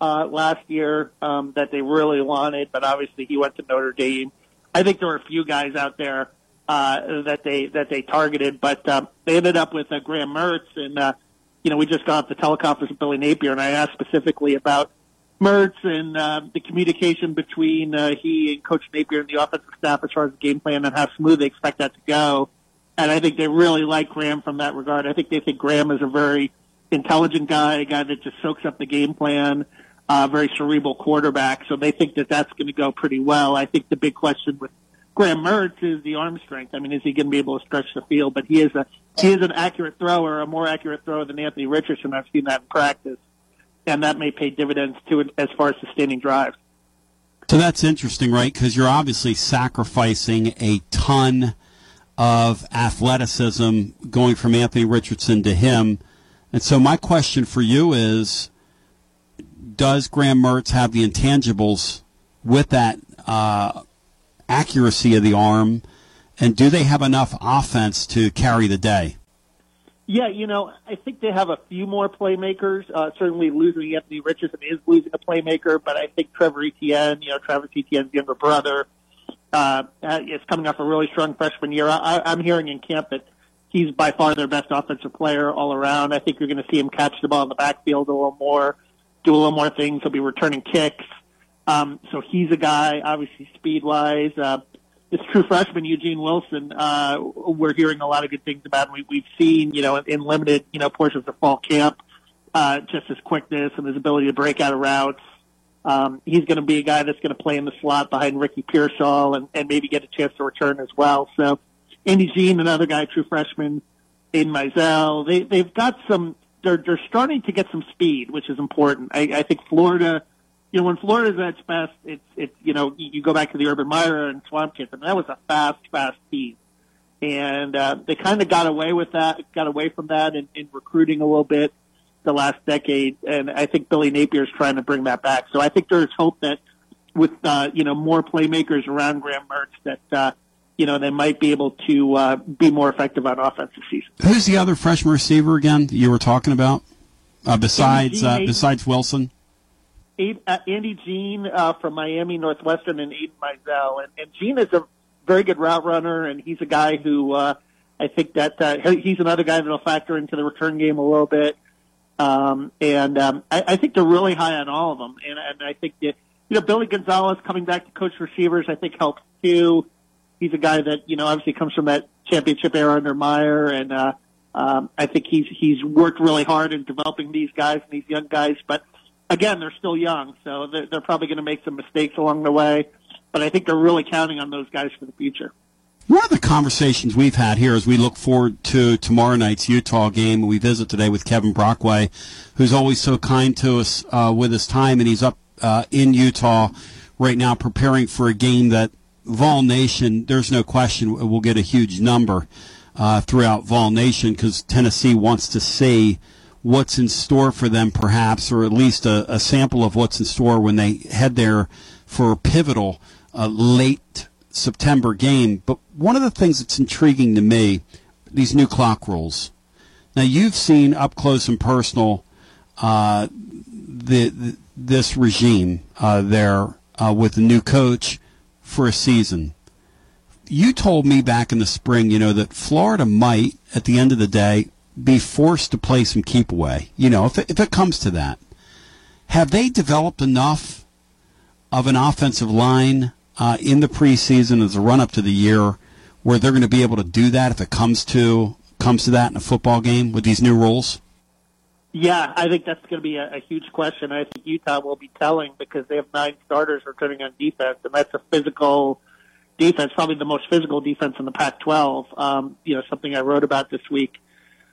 uh, last year um, that they really wanted, but obviously he went to Notre Dame. I think there were a few guys out there uh, that they that they targeted, but um, they ended up with uh, Graham Mertz, and uh, you know we just got off the teleconference with Billy Napier, and I asked specifically about Mertz and uh, the communication between uh, he and Coach Napier and the offensive staff as far as the game plan and how smooth they expect that to go. And I think they really like Graham from that regard. I think they think Graham is a very intelligent guy, a guy that just soaks up the game plan, uh, very cerebral quarterback. So they think that that's going to go pretty well. I think the big question with Graham Mertz is the arm strength. I mean, is he going to be able to stretch the field? But he is a he is an accurate thrower, a more accurate thrower than Anthony Richardson. I've seen that in practice, and that may pay dividends to as far as sustaining drives. So that's interesting, right? Because you're obviously sacrificing a ton of athleticism going from Anthony Richardson to him. And so my question for you is, does Graham Mertz have the intangibles with that uh, accuracy of the arm, and do they have enough offense to carry the day? Yeah, you know, I think they have a few more playmakers. Uh, certainly losing Anthony Richardson is losing a playmaker, but I think Trevor Etienne, you know, Travis Etienne's younger brother, uh, is coming off a really strong freshman year. I, I'm hearing in camp that he's by far their best offensive player all around. I think you're going to see him catch the ball in the backfield a little more, do a little more things. He'll be returning kicks. Um, so he's a guy, obviously speed wise. Uh, this true freshman Eugene Wilson, uh, we're hearing a lot of good things about. We, we've seen, you know, in limited, you know, portions of fall camp, uh, just his quickness and his ability to break out of routes. Um, he's going to be a guy that's going to play in the slot behind Ricky Pearsall and, and maybe get a chance to return as well. So Andy Jean, another guy, true freshman, Aidan Mizell, they, they've got some, they're, they're starting to get some speed, which is important. I, I think Florida, you know, when Florida's at its best, it's, it's, you know, you go back to the Urban Meyer and Swamp Kids, and that was a fast, fast team. And, uh, they kind of got away with that, got away from that in, in recruiting a little bit the last decade. And I think Billy Napier is trying to bring that back. So I think there's hope that with, uh, you know, more playmakers around Graham Mertz that, uh, you know, they might be able to uh, be more effective on offense this season. Who's the other freshman receiver again you were talking about? Uh, besides uh, besides Wilson, Aid, uh, Andy Jean uh, from Miami Northwestern and Aidan Mizell, and, and Jean is a very good route runner, and he's a guy who uh, I think that uh, he's another guy that'll factor into the return game a little bit. Um, and um, I, I think they're really high on all of them, and, and I think that you know Billy Gonzalez coming back to coach receivers I think helps too. He's a guy that you know obviously comes from that championship era under Meyer, and uh, um, I think he's he's worked really hard in developing these guys and these young guys. But again, they're still young, so they're, they're probably going to make some mistakes along the way. But I think they're really counting on those guys for the future. One of the conversations we've had here as we look forward to tomorrow night's Utah game, we visit today with Kevin Brockway, who's always so kind to us uh, with his time, and he's up uh, in Utah right now preparing for a game that Vol Nation, there's no question, we'll get a huge number uh, throughout Vol Nation because Tennessee wants to see what's in store for them, perhaps, or at least a, a sample of what's in store when they head there for a pivotal uh, late September game. But one of the things that's intriguing to me, these new clock rules. Now you've seen up close and personal uh, the, the, this regime uh, there uh, with the new coach for a season. You told me back in the spring, you know, that Florida might, at the end of the day, be forced to play some keep away. You know, if it, if it comes to that, have they developed enough of an offensive line uh, in the preseason as a run up to the year where they're going to be able to do that if it comes to comes to that in a football game with these new rules? Yeah, I think that's going to be a, a huge question. I think Utah will be telling because they have nine starters returning on defense, and that's a physical defense, probably the most physical defense in the Pac-12. Um, you know, something I wrote about this week.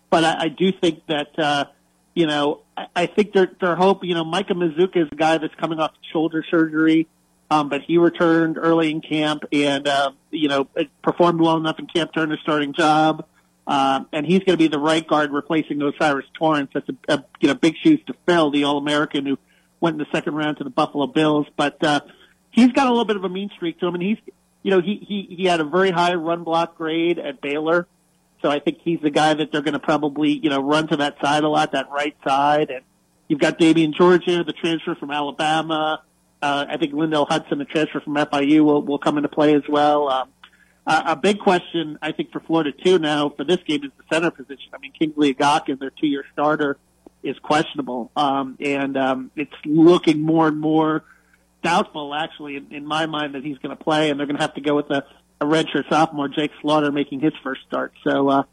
But I, I do think that uh, you know, I, I think their their hope. You know, Micah Mazzccua is a guy that's coming off shoulder surgery. Um, but he returned early in camp and, uh, you know, performed well enough in camp to earn a starting job. Um, and he's going to be the right guard replacing O'Cyrus Torrence. That's a, a you know big shoes to fill. The All American who went in the second round to the Buffalo Bills, but uh, he's got a little bit of a mean streak to him, and he's you know he he he had a very high run block grade at Baylor, so I think he's the guy that they're going to probably you know run to that side a lot, that right side, and you've got Damieon Georgia, the transfer from Alabama. Uh, I think Lindell Hudson, the transfer from FIU, will will come into play as well. Um, uh, a big question, I think, for Florida too now for this game is the center position. I mean, Kingsley Eguakun, their two-year starter, is questionable, um, and um, it's looking more and more doubtful, actually, in, in my mind, that he's going to play, and they're going to have to go with a, a redshirt sophomore, Jake Slaughter, making his first start. So uh,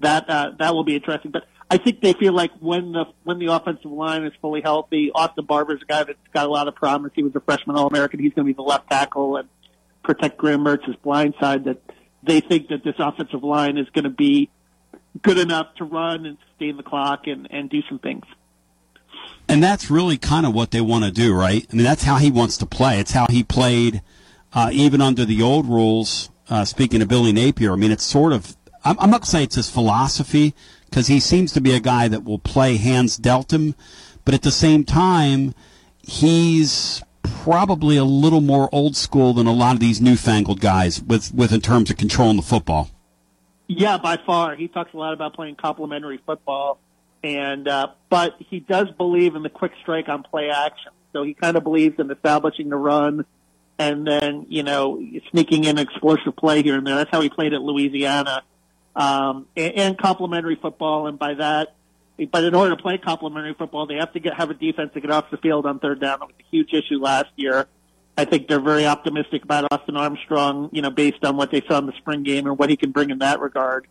that uh, that will be interesting. But I think they feel like when the when the offensive line is fully healthy, Austin Barber's a guy that's got a lot of promise. He was a freshman All American. He's going to be the left tackle, and protect Graham Mertz's blind side that they think that this offensive line is going to be good enough to run and sustain the clock and, and do some things. And that's really kind of what they want to do, right? I mean, that's how he wants to play. It's how he played uh, even under the old rules. Uh, speaking of Billy Napier, I mean, it's sort of, I'm, I'm not going to say it's his philosophy because he seems to be a guy that will play hands dealt him. But at the same time, he's probably a little more old school than a lot of these newfangled guys with, with in terms of controlling the football. Yeah, by far. He talks a lot about playing complementary football, and uh, but he does believe in the quick strike on play action. So he kind of believes in establishing the run, and then you know sneaking in explosive play here and there. That's how he played at Louisiana, um, and, and complementary football. And by that, but in order to play complementary football, they have to get have a defense to get off the field on third down. That was a huge issue last year. I think they're very optimistic about Austin Armstrong, you know, based on what they saw in the spring game and what he can bring in that regard,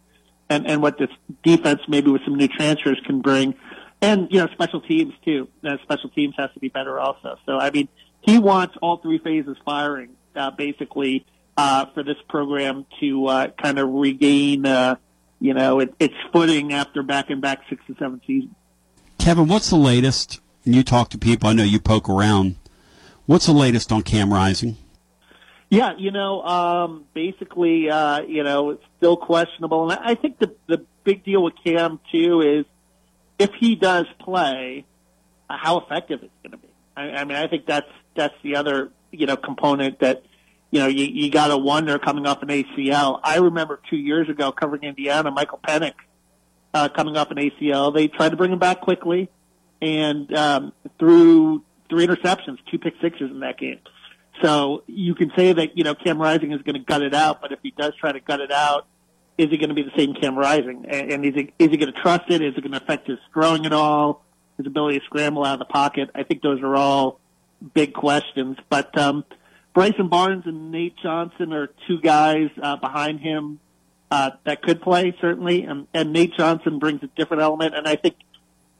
and and what this defense maybe with some new transfers can bring, and you know, special teams too. Uh, special teams has to be better also. So I mean, he wants all three phases firing uh, basically uh, for this program to uh, kind of regain, uh, you know, it, its footing after back and back six to seven seasons. Kevin, what's the latest? And you talk to people. I know you poke around. What's the latest on Cam Rising? Yeah, you know, um, basically, uh, you know, it's still questionable, and I think the the big deal with Cam too is if he does play, uh, how effective it's going to be. I, I mean, I think that's that's the other you know component that you know you, you got to wonder coming off an ACL. I remember two years ago covering Indiana, Michael Penix uh, coming off an ACL. They tried to bring him back quickly, and um, threw three interceptions, two pick sixes in that game. So you can say that you know Cam Rising is going to gut it out, but if he does try to gut it out, is he going to be the same Cam Rising? And, and is he is he going to trust it? Is it going to affect his throwing at all? His ability to scramble out of the pocket? I think those are all big questions. But um, Bryson Barnes and Nate Johnson are two guys uh, behind him uh, that could play certainly, and, and Nate Johnson brings a different element. And I think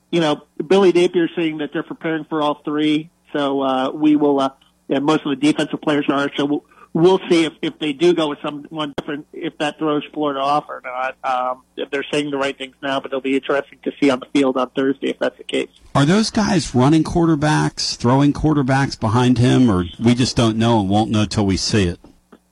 you know Billy Napier saying that they're preparing for all three. So uh, we will. Uh, and most of the defensive players are. So we'll, we'll see if, if they do go with someone different, if that throws Florida off or not. Um, if they're saying the right things now, but it'll be interesting to see on the field on Thursday if that's the case. Are those guys running quarterbacks, throwing quarterbacks behind him, or we just don't know and won't know till we see it?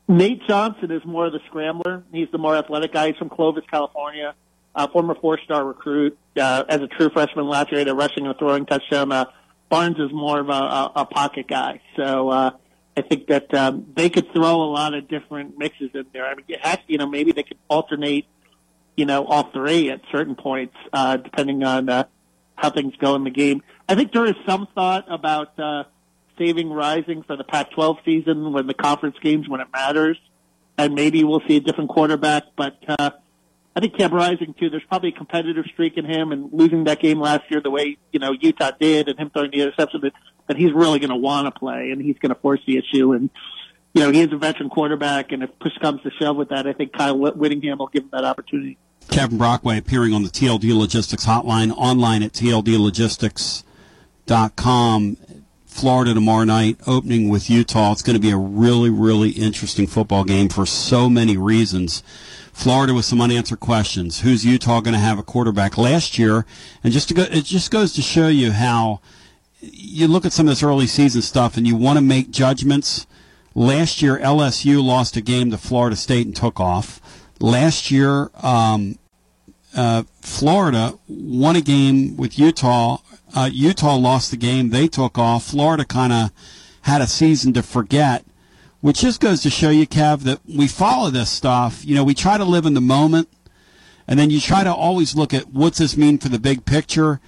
Nate Johnson is more of the scrambler. He's the more athletic guy. He's from Clovis, California. Uh, former four-star recruit. Uh, as a true freshman last year, had a rushing and throwing touchdown. Uh, Barnes is more of a, a, a pocket guy. So uh, I think that um, they could throw a lot of different mixes in there. I mean, you, know, maybe they could alternate, you know, all three at certain points, uh, depending on uh, how things go in the game. I think there is some thought about uh, saving Rising for the Pac-12 season when the conference games when it matters, and maybe we'll see a different quarterback. But uh, I think Cam Rising too. There's probably a competitive streak in him, and losing that game last year the way you know Utah did, and him throwing the interception that that he's really going to want to play, and he's going to force the issue. And you know he is a veteran quarterback, and if push comes to shove with that, I think Kyle Whittingham will give him that opportunity. Kevin Brockway appearing on the TLD Logistics Hotline, online at tldlogistics.com. Florida tomorrow night, opening with Utah. It's going to be a really, really interesting football game for so many reasons. Florida with some unanswered questions. Who's Utah going to have a quarterback last year? And just to go, it just goes to show you how you look at some of this early season stuff and you want to make judgments. Last year, LSU lost a game to Florida State and took off. Last year, um, uh, Florida won a game with Utah. Uh, Utah lost the game. They took off. Florida kind of had a season to forget which just goes to show you, Kev, that we follow this stuff. You know, we try to live in the moment, and then you try to always look at what's this mean for the big picture.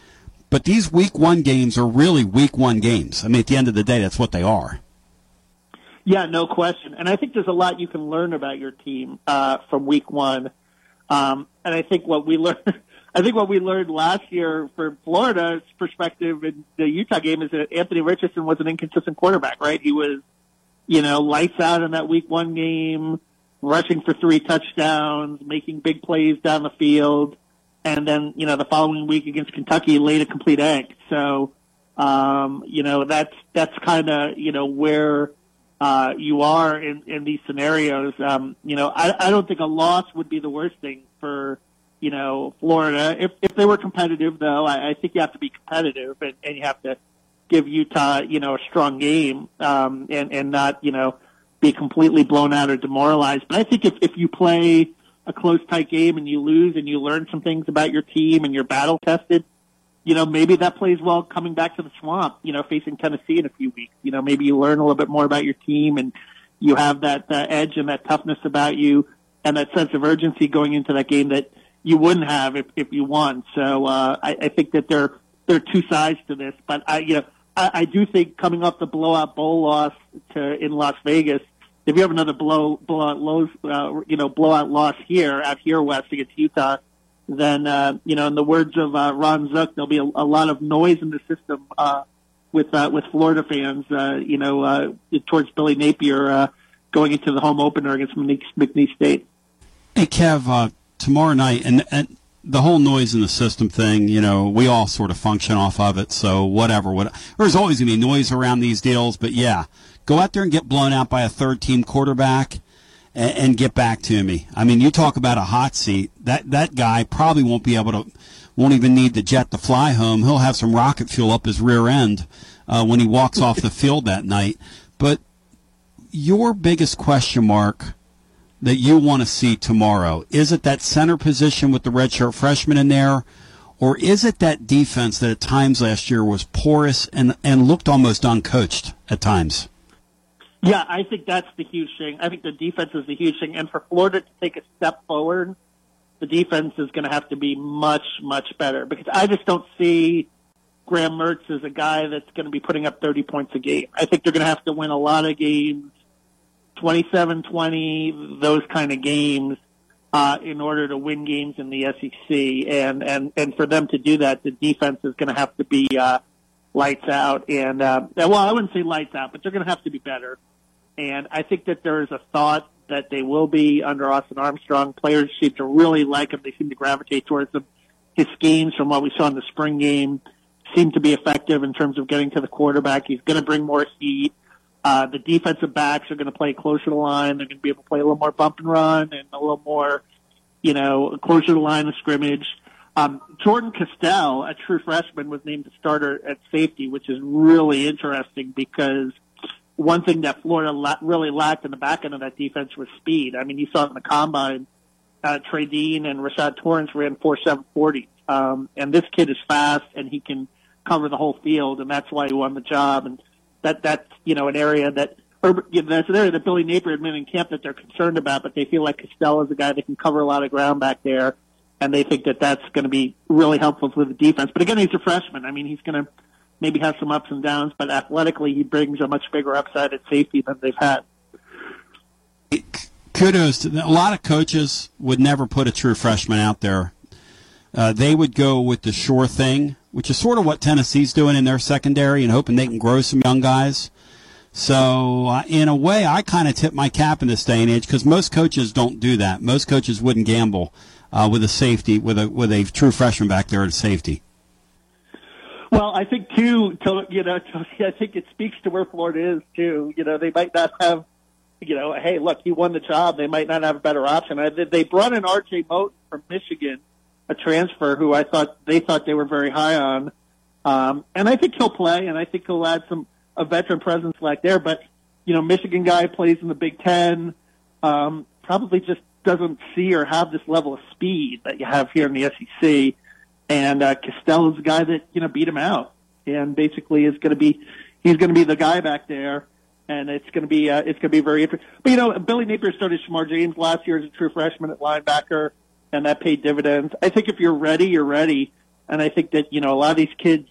But these week one games are really week one games. I mean, at the end of the day, that's what they are. Yeah, no question. And I think there's a lot you can learn about your team uh, from week one. Um, and I think what we learned, I think what we learned last year for Florida's perspective in the Utah game is that Anthony Richardson was an inconsistent quarterback, right? He was you know, lights out in that week one game, rushing for three touchdowns, making big plays down the field. And then, you know, the following week against Kentucky laid a complete egg. So, um, you know, that's, that's kind of, you know, where, uh, you are in, in these scenarios. Um, you know, I, I don't think a loss would be the worst thing for, you know, Florida. If, if they were competitive though, I, I think you have to be competitive and, and you have to, give Utah, you know, a strong game um, and and not you know be completely blown out or demoralized. But I think if if you play a close tight game and you lose and you learn some things about your team and you're battle tested, you know, maybe that plays well coming back to the swamp, you know, facing Tennessee in a few weeks. You know, maybe you learn a little bit more about your team and you have that edge and that toughness about you and that sense of urgency going into that game that you wouldn't have if, if you won. So, uh, I, I think that there, there are two sides to this, but I, you know, I, I do think coming off the blowout bowl loss to in Las Vegas, if you have another blow blowout lows, uh, you know, blowout loss here out here west against Utah, then uh, you know, in the words of uh, Ron Zook, there'll be a, a lot of noise in the system uh, with uh, with Florida fans. Uh, you know, uh, towards Billy Napier uh, going into the home opener against McNeese, State. Hey, Kev, uh, tomorrow night, and, and the whole noise in the system thing, you know, we all sort of function off of it. So whatever, what, there's always going to be noise around these deals, but yeah, go out there and get blown out by a third team quarterback and, and get back to me. I mean, you talk about a hot seat. That that guy probably won't be able to, won't even need the jet to fly home. He'll have some rocket fuel up his rear end uh, when he walks off the field that night. But your biggest question mark that you want to see tomorrow? Is it that center position with the redshirt freshman in there? Or is it that defense that at times last year was porous and, and looked almost uncoached at times? Yeah, I think that's the huge thing. I think the defense is the huge thing. And for Florida to take a step forward, the defense is going to have to be much, much better because I just don't see Graham Mertz as a guy that's going to be putting up 30 points a game. I think they're going to have to win a lot of games 27-20, those kind of games, uh, in order to win games in the SEC. And, and, and for them to do that, the defense is going to have to be, uh, lights out. And, uh, well, I wouldn't say lights out, but they're going to have to be better. And I think that there is a thought that they will be under Austin Armstrong. Players seem to really like him. They seem to gravitate towards him. His schemes from what we saw in the spring game seem to be effective in terms of getting to the quarterback. He's going to bring more heat. Uh, the defensive backs are going to play closer to the line. They're going to be able to play a little more bump and run and a little more, you know, closer to the line of scrimmage. Um, Jordan Castell, a true freshman, was named the starter at safety, which is really interesting because one thing that Florida la- really lacked in the back end of that defense was speed. I mean, you saw it in the combine. Uh, Trey Dean and Rashad Torrence ran four seven forty, um, and this kid is fast and he can cover the whole field, and that's why he won the job. And that that's you know an area that or you know, that's an area that Billy Napier admitted in camp that they're concerned about, but they feel like Castell is a guy that can cover a lot of ground back there, and they think that that's going to be really helpful for the defense. But again, he's a freshman. I mean, he's going to maybe have some ups and downs, but athletically, he brings a much bigger upside at safety than they've had. Kudos to a lot of coaches would never put a true freshman out there. Uh, they would go with the sure thing, which is sort of what Tennessee's doing in their secondary and hoping they can grow some young guys. So, uh, in a way, I kind of tip my cap in this day and age because most coaches don't do that. Most coaches wouldn't gamble uh, with a safety, with a with a true freshman back there at safety. Well, I think too, to, you know, I think it speaks to where Florida is too. You know, they might not have, you know, hey, look, he won the job. They might not have a better option. I, they brought in R.J. Moten from Michigan a transfer who I thought they thought they were very high on. Um, and I think he'll play, and I think he'll add some a veteran presence like there. But you know, Michigan guy plays in the Big Ten, um, probably just doesn't see or have this level of speed that you have here in the SEC. And uh, Castell is the guy that you know beat him out, and basically is going to be he's going to be the guy back there. And it's going to be uh, it's going to be very interesting. But you know, Billy Napier started Shemar James last year as a true freshman at linebacker and that paid dividends. I think if you're ready, you're ready. And I think that, you know, a lot of these kids,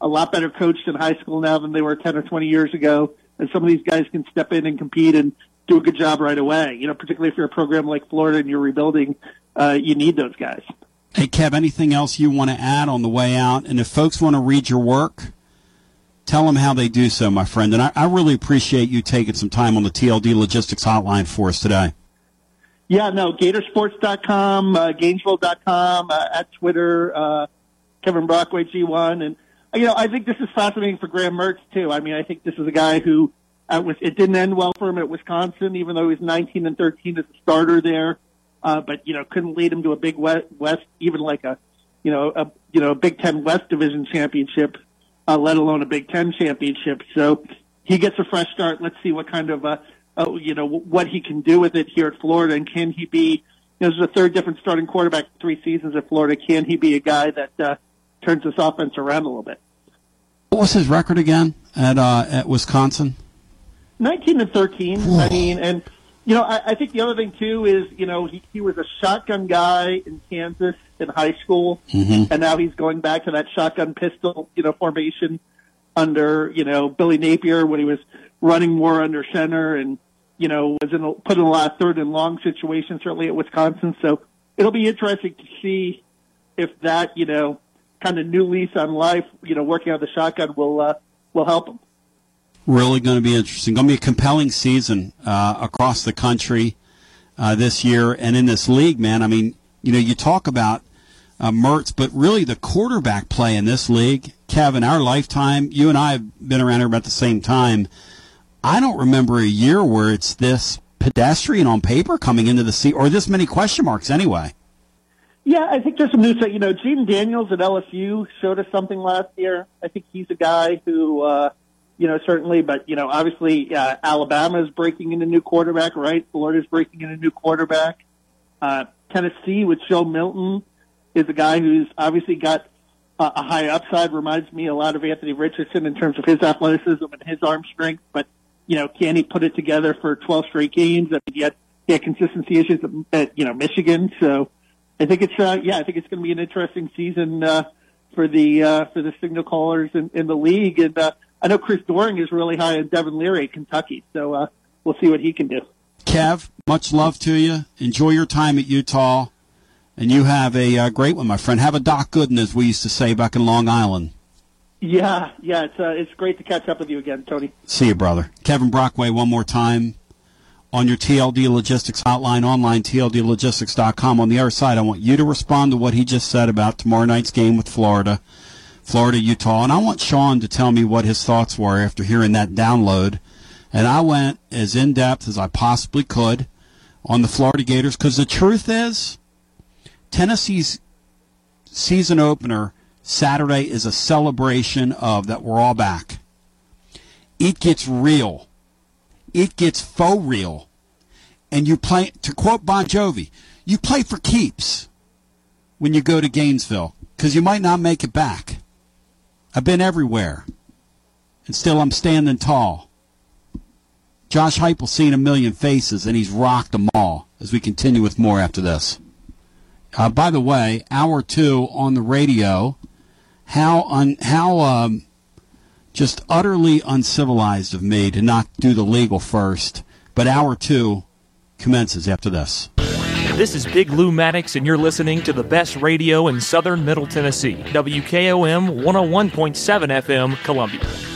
a lot better coached in high school now than they were 10 or 20 years ago. And some of these guys can step in and compete and do a good job right away. You know, particularly if you're a program like Florida and you're rebuilding, uh, you need those guys. Hey, Kev, anything else you want to add on the way out? And if folks want to read your work, tell them how they do so, my friend. And I, I really appreciate you taking some time on the TLD Logistics Hotline for us today. Yeah, no, Gatorsports.com, uh, Gainesville.com, uh, at Twitter, uh, Kevin Brockway G1. And, you know, I think this is fascinating for Graham Mertz, too. I mean, I think this is a guy who, uh, was, it didn't end well for him at Wisconsin, even though he was 19 and 13 as a starter there. Uh, but, you know, couldn't lead him to a big West, West even like a, you know, a, you know, a Big Ten West Division championship, uh, let alone a Big Ten championship. So he gets a fresh start. Let's see what kind of, uh, uh, you know, what he can do with it here at Florida, and can he be? You know, this is a third different starting quarterback three seasons at Florida. Can he be a guy that uh, turns this offense around a little bit? What was his record again at uh, at Wisconsin? Nineteen and thirteen. I mean, and you know, I, I think the other thing too is you know he, he was a shotgun guy in Kansas in high school, mm-hmm. and now he's going back to that shotgun pistol you know formation under you know Billy Napier when he was running more under center and you know, was in a, put in a lot of third and long situations, certainly at Wisconsin. So it'll be interesting to see if that, you know, kind of new lease on life, you know, working on the shotgun will, uh, will help them. Really going to be interesting. Going to be a compelling season uh, across the country uh, this year and in this league, man. I mean, you know, you talk about uh, Mertz, but really the quarterback play in this league, Kevin, our lifetime, you and I have been around here about the same time. I don't remember a year where it's this pedestrian on paper coming into the seat, or this many question marks anyway. Yeah, I think there's some news that, you know, Jayden Daniels at LSU showed us something last year. I think he's a guy who, uh, you know, certainly, but, you know, obviously, uh, Alabama is breaking in a new quarterback, right? Florida's breaking in a new quarterback. Uh, Tennessee with Joe Milton is a guy who's obviously got uh, a high upside, reminds me a lot of Anthony Richardson in terms of his athleticism and his arm strength, but, you know, can he put it together for 12 straight games? I mean, he had, he had consistency issues at, at you know, Michigan, so, I think it's uh, yeah, I think it's going to be an interesting season uh, for the uh, for the signal callers in, in the league, and uh, I know Chris Doering is really high on Devin Leary Kentucky, so uh, we'll see what he can do. Kev, much love to you. Enjoy your time at Utah, and you have a uh, great one, my friend. Have a Doc Gooden, as we used to say back in Long Island. Yeah, yeah, it's uh, it's great to catch up with you again, Tony. See you, brother. Kevin Brockway, one more time on your TLD Logistics hotline online, tldlogistics.com. On the other side, I want you to respond to what he just said about tomorrow night's game with Florida, Florida, Utah. And I want Sean to tell me what his thoughts were after hearing that download. And I went as in depth as I possibly could on the Florida Gators because the truth is, Tennessee's season opener Saturday is a celebration of that we're all back. It gets real it gets faux real. And you play, to quote Bon Jovi, you play for keeps when you go to Gainesville because you might not make it back. I've been everywhere, and still I'm standing tall. Josh Heupel's seen a million faces, and he's rocked them all. As we continue with more after this. Uh, by the way, hour two on the radio. How un, how um, just utterly uncivilized of me to not do the legal first. But hour two commences after this. This is Big Lou Maddox, and you're listening to the best radio in southern Middle Tennessee. WKOM 101.7 FM, Columbia.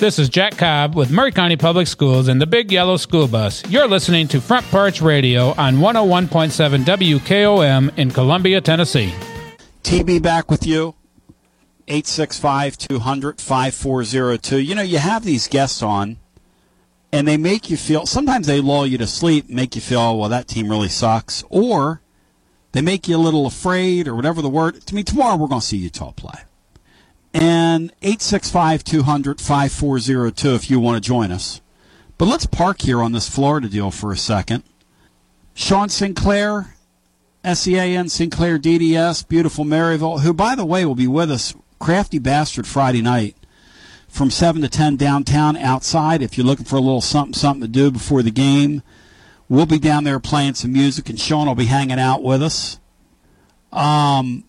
This is Jack Cobb with Maury County Public Schools and the Big Yellow School Bus. You're listening to Front Porch Radio on 101.7 WKOM in Columbia, Tennessee. TB back with you. 865 200 5402. You know, you have these guests on, and they make you feel, sometimes they lull you to sleep, make you feel, oh, well, that team really sucks. Or they make you a little afraid, or whatever the word. To me, tomorrow we're going to see Utah play and 865 200 5402 if you want to join us. But let's park here on this Florida deal for a second. Sean Sinclair, SEAN Sinclair DDS, beautiful Maryville, who, by the way, will be with us, Crafty Bastard, Friday night from 7 to 10 downtown outside. If you're looking for a little something, something to do before the game, we'll be down there playing some music, and Sean will be hanging out with us. Um,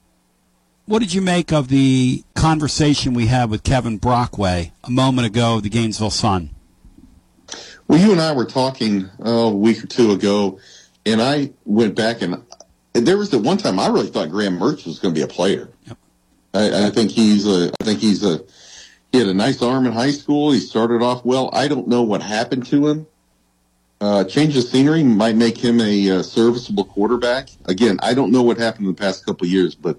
what did you make of the conversation we had with Kevin Brockway a moment ago, of the Gainesville Sun? Well, you and I were talking uh, a week or two ago, and I went back and there was the one time I really thought Graham Mertz was going to be a player. Yep. I, I, think he's a. I think he's a. He had a nice arm in high school. He started off well. I don't know what happened to him. Uh, change of scenery might make him a uh, serviceable quarterback. Again, I don't know what happened in the past couple of years, but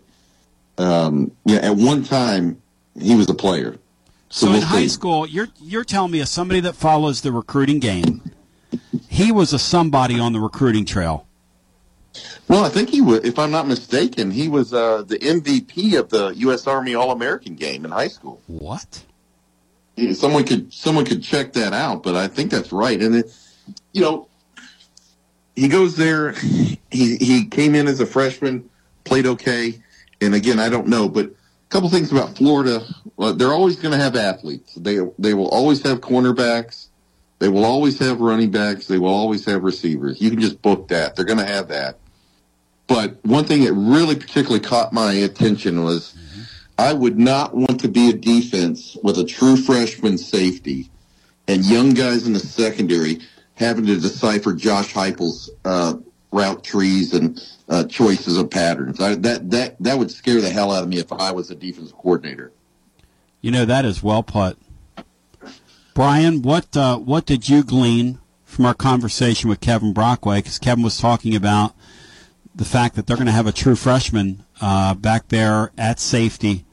um, yeah, at one time he was a player. So, so we'll in high school, you're you're telling me as somebody that follows the recruiting game, he was a somebody on the recruiting trail. Well, I think he was, if I'm not mistaken, he was uh, the MVP of the U.S. Army All American game in high school. What? someone could someone could check that out, but I think that's right. And it, you know, he goes there. He he came in as a freshman, played okay and again, I don't know, but a couple things about Florida. Well, they're always going to have athletes. They they will always have cornerbacks. They will always have running backs. They will always have receivers. You can just book that. They're going to have that. But one thing that really particularly caught my attention was mm-hmm. I would not want to be a defense with a true freshman safety and young guys in the secondary having to decipher Josh Heupel's uh, route trees and uh, choices of patterns. I, that that that would scare the hell out of me if I was a defensive coordinator. You know that is well put, Brian. What uh, what did you glean from our conversation with Kevin Brockway? Because Kevin was talking about the fact that they're going to have a true freshman uh, back there at safety,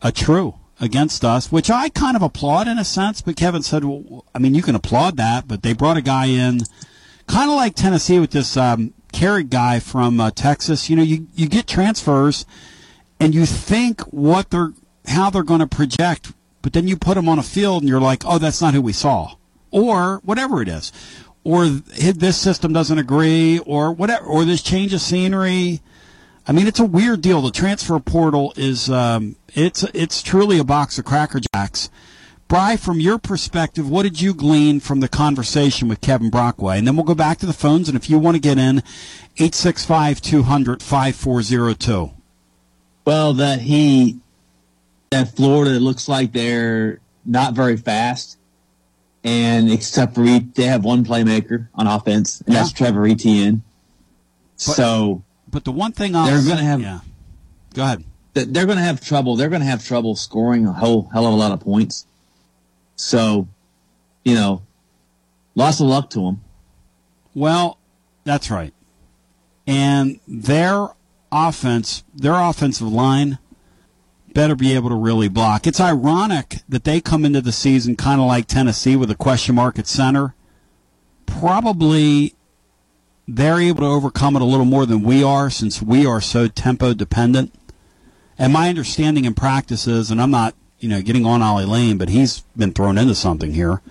a true against us, which I kind of applaud in a sense. But Kevin said, well, I mean, you can applaud that, but they brought a guy in kind of like Tennessee with this um, Carrick guy from uh, Texas. You know, you, you get transfers and you think what they're how they're going to project, but then you put them on a field and you're like, oh, that's not who we saw, or whatever it is. or this system doesn't agree, or whatever, or this change of scenery. I mean, it's a weird deal. The transfer portal is um, it's it's truly a box of cracker jacks. Bry, from your perspective, what did you glean from the conversation with Kevin Brockway? And then we'll go back to the phones, and if you want to get in, 865 200 5402. Well, that he, that Florida looks like they're not very fast. And except for, they have one playmaker on offense, and yeah. that's Trevor Etienne. But, so. But the one thing I'll they're going to have. Yeah. Go ahead. They're going to have trouble. They're going to have trouble scoring a whole hell of a lot of points. So, you know, lots of luck to them. Well, that's right. And their offense, their offensive line better be able to really block. It's ironic that they come into the season kind of like Tennessee with a question mark at center. Probably they're able to overcome it a little more than we are since we are so tempo dependent. And my understanding in practice is, and I'm not you know, getting on Ollie Lane, but he's been thrown into something here.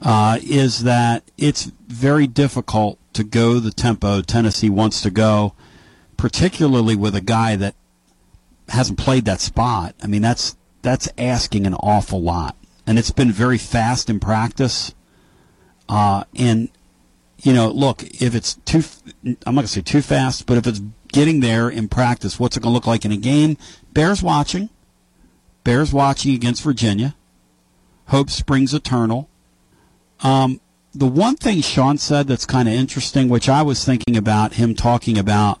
Uh, is that it's very difficult to go the tempo Tennessee wants to go, particularly with a guy that hasn't played that spot. I mean, that's that's asking an awful lot, and it's been very fast in practice. Uh, and you know, look, if it's too, I'm not gonna say too fast, but if it's getting there in practice, what's it gonna look like in a game? Bears watching. Bears watching against Virginia. Hope springs eternal. Um, the one thing Sean said that's kind of interesting, which I was thinking about him talking about,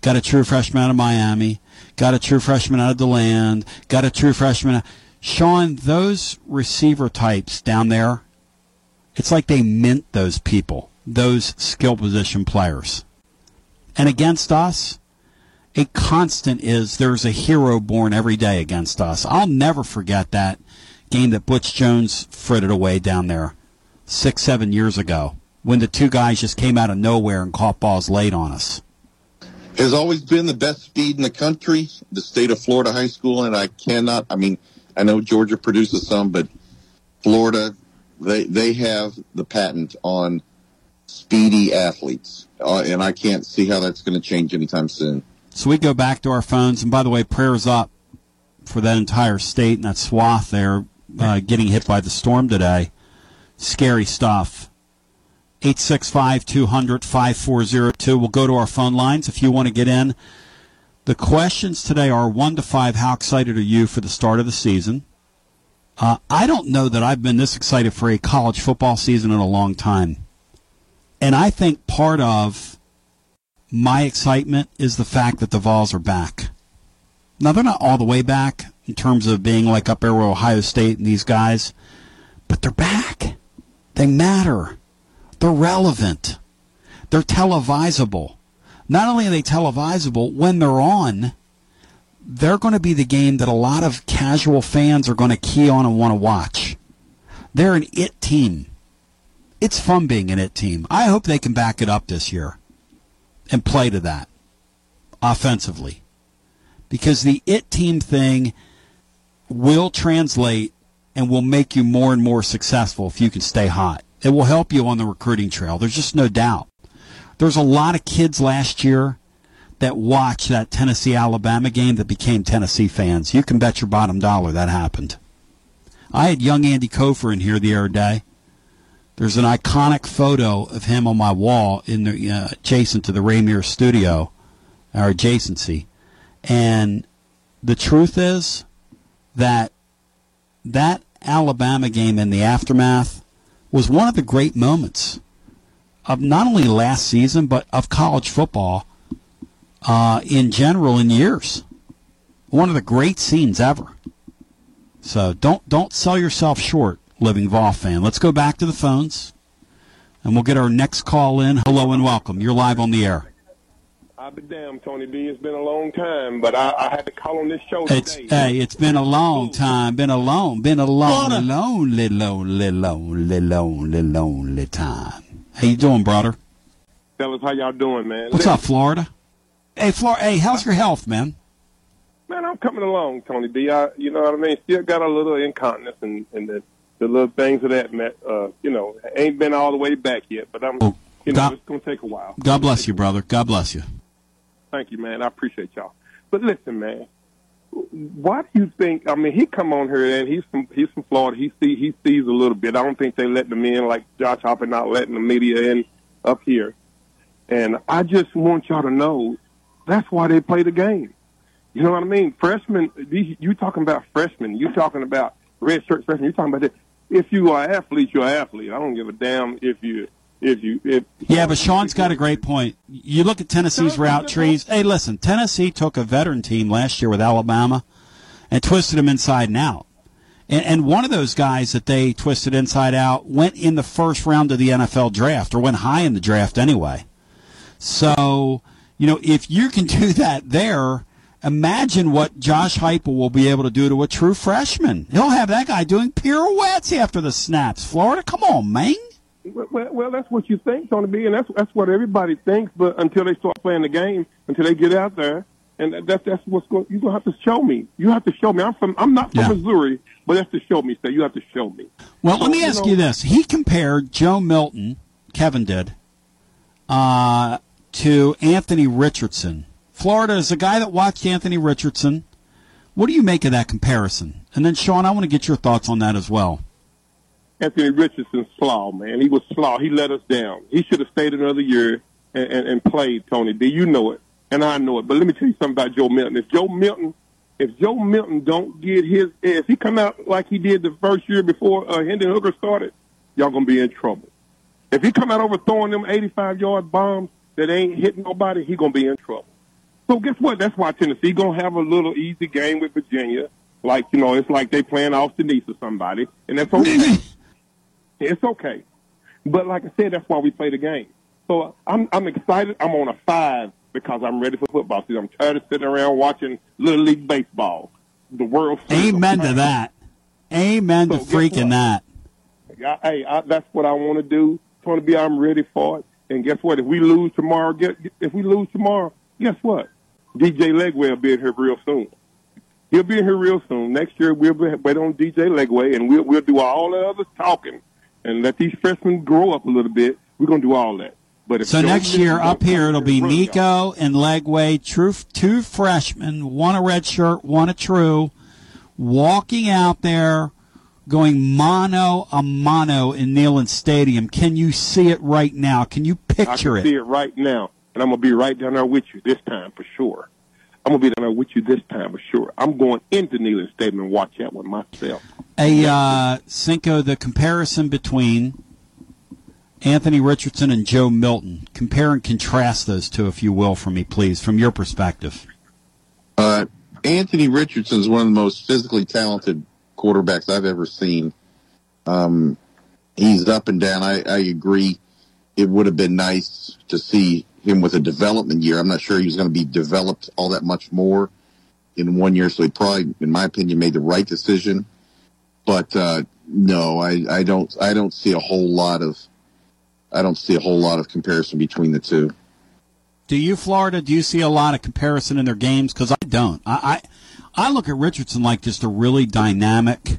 got a true freshman out of Miami, got a true freshman out of the land, got a true freshman. Sean, those receiver types down there, it's like they mint those people, those skill position players. And against us, a constant is there's a hero born every day against us. I'll never forget that game that Butch Jones fritted away down there six, seven years ago when the two guys just came out of nowhere and caught balls late on us. Has always been the best speed in the country, the state of Florida high school, and I cannot. I mean, I know Georgia produces some, but Florida, they they have the patent on speedy athletes, uh, and I can't see how that's going to change anytime soon. So we go back to our phones, and by the way, prayers up for that entire state and that swath there uh, getting hit by the storm today. Scary stuff. 865 200 5402. We'll go to our phone lines if you want to get in. The questions today are 1 to 5. How excited are you for the start of the season? Uh, I don't know that I've been this excited for a college football season in a long time. And I think part of my excitement is the fact that the Vols are back. Now, they're not all the way back in terms of being like up there with Ohio State and these guys, but they're back. They matter. They're relevant. They're televisable. Not only are they televisable, when they're on, they're going to be the game that a lot of casual fans are going to key on and want to watch. They're an it team. It's fun being an it team. I hope they can back it up this year and play to that offensively. Because the it team thing will translate and will make you more and more successful if you can stay hot. It will help you on the recruiting trail. There's just no doubt. There's a lot of kids last year that watched that Tennessee Alabama game that became Tennessee fans. You can bet your bottom dollar that happened. I had young Andy Kofor in here the other day. There's an iconic photo of him on my wall in the uh, adjacent to the Raymier studio, our adjacency. And the truth is that that Alabama game in the aftermath was one of the great moments of not only last season but of college football uh, in general in years. One of the great scenes ever. So don't don't sell yourself short living Vol fan. Let's go back to the phones, and we'll get our next call in. Hello and welcome. You're live on the air. I'll be damned, Tony B. It's been a long time, but I, I had to call on this show it's, today. Hey, it's been a long time. Been a long, been a long, lonely, lonely, lonely, lonely, lonely time. How you doing, brother? Fellas, how y'all doing, man? What's Listen. up, Florida? Hey, Florida. Hey, how's your health, man? Man, I'm coming along, Tony B. I, you know what I mean. Still got a little incontinence in, in the little things of that, uh, you know, ain't been all the way back yet, but I'm, you know, God- it's going to take a while. God bless you, brother. God bless you. Thank you, man. I appreciate y'all. But listen, man, why do you think? I mean, he come on here and he's from he's from Florida. He see he sees a little bit. I don't think they let them in like Josh Hopper not letting the media in up here. And I just want y'all to know that's why they play the game. You know what I mean? Freshmen, you talking about freshmen. You talking about red shirt freshmen. You talking about that. If you are an athlete, you're an athlete. I don't give a damn if you if you if Yeah, but Sean's got a great point. You look at Tennessee's route trees. Hey, listen, Tennessee took a veteran team last year with Alabama and twisted them inside and out. And, and one of those guys that they twisted inside out went in the first round of the NFL draft or went high in the draft anyway. So, you know, if you can do that there, imagine what Josh Heupel will be able to do to a true freshman. He'll have that guy doing pirouettes after the snaps. Florida, come on, man. Well, well, that's what you think, Tony B, and that's that's what everybody thinks. But until they start playing the game, until they get out there, and that's that's what's going. You're gonna have to show me. You have to show me. I'm from. I'm not from Yeah. Missouri, but that's to show me. So you have to show me. Well, So, let me ask know, you this. He compared Joe Milton, Kevin did, uh, to Anthony Richardson. Florida is a guy that watched Anthony Richardson. What do you make of that comparison? And then, Sean, I want to get your thoughts on that as well. Anthony Richardson flaw, man. He was flawed. He let us down. He should have stayed another year and, and, and played, Tony B. You know it, and I know it. But let me tell you something about Joe Milton. If Joe Milton, if Joe Milton don't get his, if he come out like he did the first year before uh, Hendon Hooker started, y'all gonna be in trouble. If he come out over throwing them 85 yard bombs that ain't hitting nobody, he gonna be in trouble. So guess what? That's why Tennessee gonna have a little easy game with Virginia. Like you know, it's like they playing Austin East or somebody, and that's okay. it's okay. But like I said, that's why we play the game. So I'm I'm excited. I'm on a five because I'm ready for football season. I'm tired of sitting around watching little league baseball. The World. Amen to that. Amen to So guess freaking that. I, hey, I, that's what I want to do. Tony B, I'm ready for it. And guess what? If we lose tomorrow, get, if we lose tomorrow, guess what? DJ Lagway will be in here real soon. He'll be in here real soon. Next year, we'll be, wait on DJ Lagway, and we'll we'll do all the other talking and let these freshmen grow up a little bit. We're gonna do all that. But if So next year up here it'll be Nico and Lagway, true two freshmen, one a red shirt, one a true, walking out there, going mano a mano in Neyland Stadium. Can you see it right now? Can you picture it? I can see it? it right now, and I'm gonna be right down there with you this time for sure. I'm gonna be down there with you this time for sure. I'm going into Neyland Stadium and watch that one myself. A uh, Cinco, the comparison between Anthony Richardson and Joe Milton. Compare and contrast those two, if you will, for me, please, from your perspective. Uh, Anthony Richardson is one of the most physically talented quarterbacks I've ever seen. Um, he's up and down. I, I agree. It would have been nice to see him with a development year. I'm not sure he was going to be developed all that much more in one year. So he probably, in my opinion, made the right decision. But uh, no, I, I don't. I don't see a whole lot of. I don't see a whole lot of comparison between the two. Do you, Florida? Do you see a lot of comparison in their games? Because I don't. I, I I look at Richardson like just a really dynamic,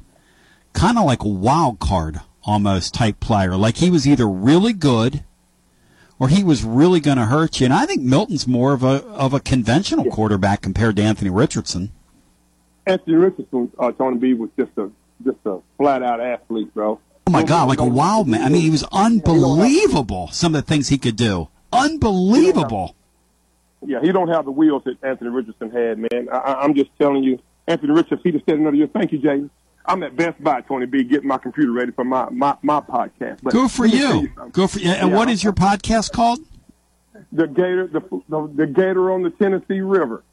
kind of like a wild card almost type player. Like he was either really good, or he was really going to hurt you. And I think Milton's more of a of a conventional quarterback compared to Anthony Richardson. Anthony Richardson, uh, Tony B was just a just a flat out athlete, bro. Oh my God, like a wild man. I mean, he was unbelievable. Some of the things he could do, unbelievable. Yeah, he don't have the wheels that Anthony Richardson had, man. I, I'm just telling you, Anthony Richardson, he'd have stayed another year. Thank you, James. I'm at Best Buy, Tony B, getting my computer ready for my my, my podcast. But Go for let me tell you. Go for you. And Yeah, what is your podcast called? the Gator? The, the the Gator on the Tennessee River.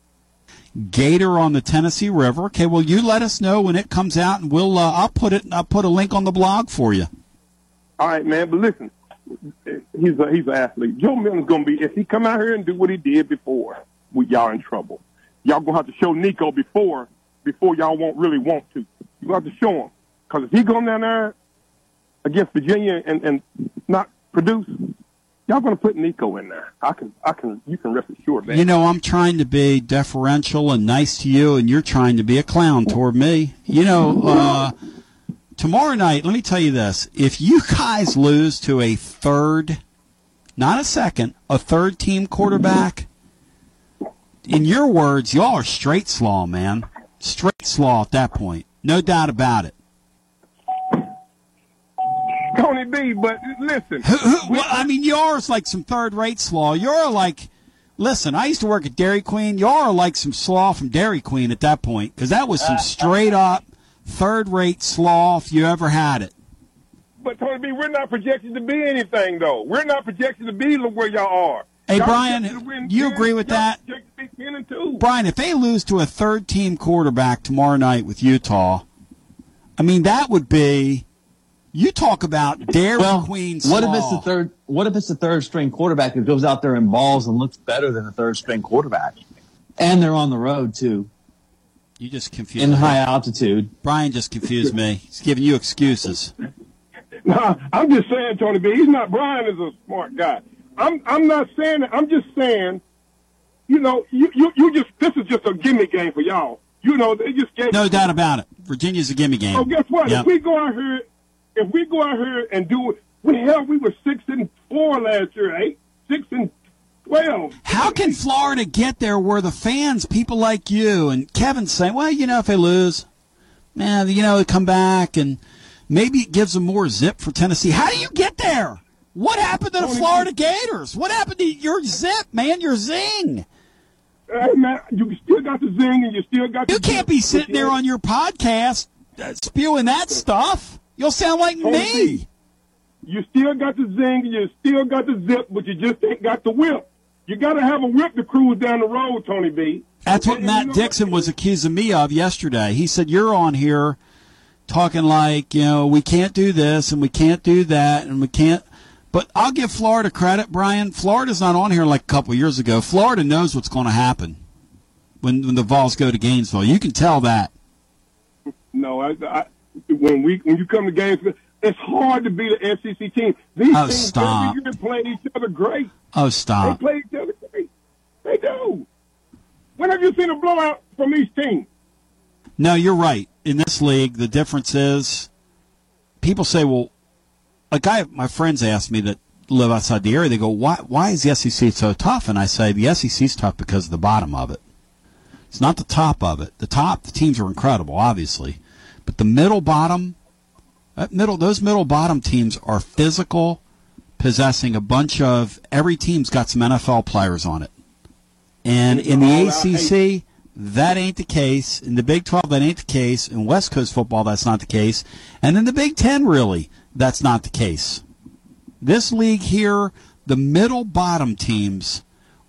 Gator on the Tennessee River. Okay, well, you let us know when it comes out, and we'll uh, I'll put it I'll put a link on the blog for you. All right, man. But listen, he's a he's an athlete. Joe Milton's gonna be if he come out here and do what he did before, we y'all in trouble. Y'all gonna have to show Nico before before y'all won't really want to. You have to show him because if he go down there against Virginia and and not produce, y'all gonna put Nico in there. I can I can you can rest assured, man. You know, I'm trying to be deferential and nice to you, and you're trying to be a clown toward me. You know, uh, tomorrow night, let me tell you this. If you guys lose to a third, not a second, a third team quarterback, in your words, y'all are straight slaw, man. Straight slaw at that point. No doubt about it. Tony B, but listen. well, I mean, yours like some third rate slaw. You're like, listen, I used to work at Dairy Queen. Y'all are like some slaw from Dairy Queen at that point because that was some straight up third rate slaw if you ever had it. But Tony B, we're not projected to be anything though. We're not projected to be where y'all are. Hey Brian, projected to win you 10, agree with that? projected to be 10 and 2. Brian, if they lose to a third team quarterback tomorrow night with Utah, I mean that would be. You talk about Dairy Queen. What if it's the third? What if it's the third string quarterback who goes out there and balls and looks better than the third string quarterback, and they're on the road too You just confused in me. high altitude? Brian just confused me. He's giving you excuses. No, I'm just saying, Tony B. He's not. Brian is a smart guy. I'm. I'm not saying that. I'm just saying. You know, you you, you just. This is just a gimmick game for y'all. You know, they just gave. No doubt about it. Virginia's a gimme game. Oh, guess what? Yep. If we go out here, if we go out here and do it, we hell, we were six and four last year, eight, six and twelve. How can Florida get there where the fans, people like you and Kevin saying, well, you know, if they lose, man, you know, they come back and maybe it gives them more zip for Tennessee. How do you get there? What happened to the Florida Gators? What happened to your zip, man? Your zing? Hey man, you still got the zing, and you still got. You can't be sitting there on your podcast uh, spewing that stuff. You'll sound like me. You still got the zing, and you still got the zip, but you just ain't got the whip. You got to have a whip to cruise down the road, Tony B. That's what Matt Dixon was accusing me of yesterday. He said, You're on here talking like, you know, we can't do this and we can't do that and we can't. But I'll give Florida credit, Brian. Florida's not on here like a couple years ago. Florida knows what's going to happen when, when the Vols go to Gainesville. You can tell that. No, I, I, when we when you come to Gainesville, it's hard to beat an SEC team. These Oh, teams stop. every year play each other great. Oh, stop. They play each other great. They do. When have you seen a blowout from each team? No, you're right. In this league, the difference is people say, well, like I, my friends ask me that live outside the area, they go, why, why is the SEC so tough? And I say, the SEC's tough because of the bottom of it. It's not the top of it. The top, the teams are incredible, obviously. But the middle bottom, that middle, those middle bottom teams are physical, possessing a bunch of, every team's got some NFL players on it. And in the oh, ACC, that ain't the case. In the Big 12, that ain't the case. In West Coast football, that's not the case. And in the Big 10, really, that's not the case. This league here, the middle bottom teams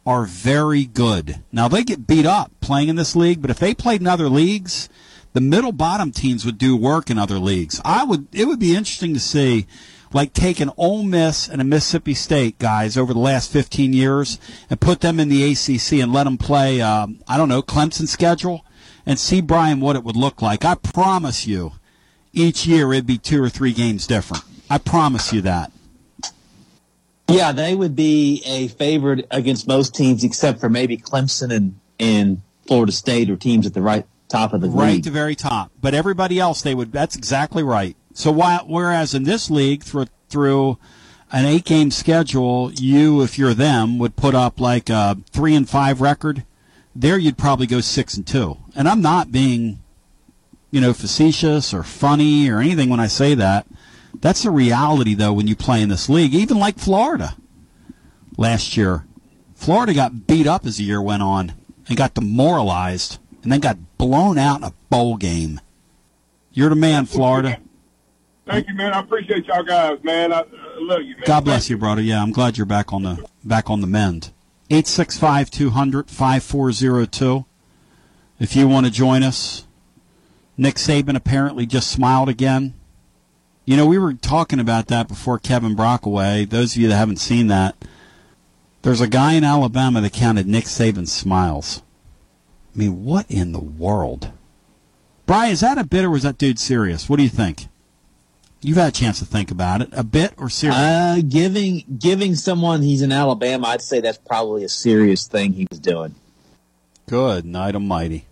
are very good. Now, they get beat up playing in this league, but if they played in other leagues, the middle bottom teams would do work in other leagues. I would, it would be interesting to see like take an Ole Miss and a Mississippi State guys over the last 15 years and put them in the ACC and let them play, um, I don't know, Clemson schedule and see, Brian, what it would look like. I promise you, each year it'd be two or three games different. I promise you that. Yeah, they would be a favorite against most teams except for maybe Clemson and, and Florida State or teams at the right top of the Right league. the very top. But everybody else, they would. That's exactly right. So while, whereas in this league, through through an eight game schedule, you, if you're them, would put up like a three and five record. There, you'd probably go six and two. And I'm not being, you know, facetious or funny or anything when I say that. That's the reality, though, when you play in this league. Even like Florida last year, Florida got beat up as the year went on and got demoralized, and then got blown out in a bowl game. You're the man, Florida. Thank you, man. I appreciate y'all guys, man. I, I love you, man. God bless you, brother. Yeah, I'm glad you're back on the back on the mend. Eight six five two hundred five four zero two. If you want to join us, Nick Saban apparently just smiled again. You know, we were talking about that before Kevin Brockaway. Those of you that haven't seen that, there's a guy in Alabama that counted Nick Saban's smiles. I mean, what in the world? Brian, is that a bit or was that dude serious? What do you think? You've had a chance to think about it. A bit or serious? Uh, giving giving someone he's in Alabama, I'd say that's probably a serious thing he was doing. Good night, almighty.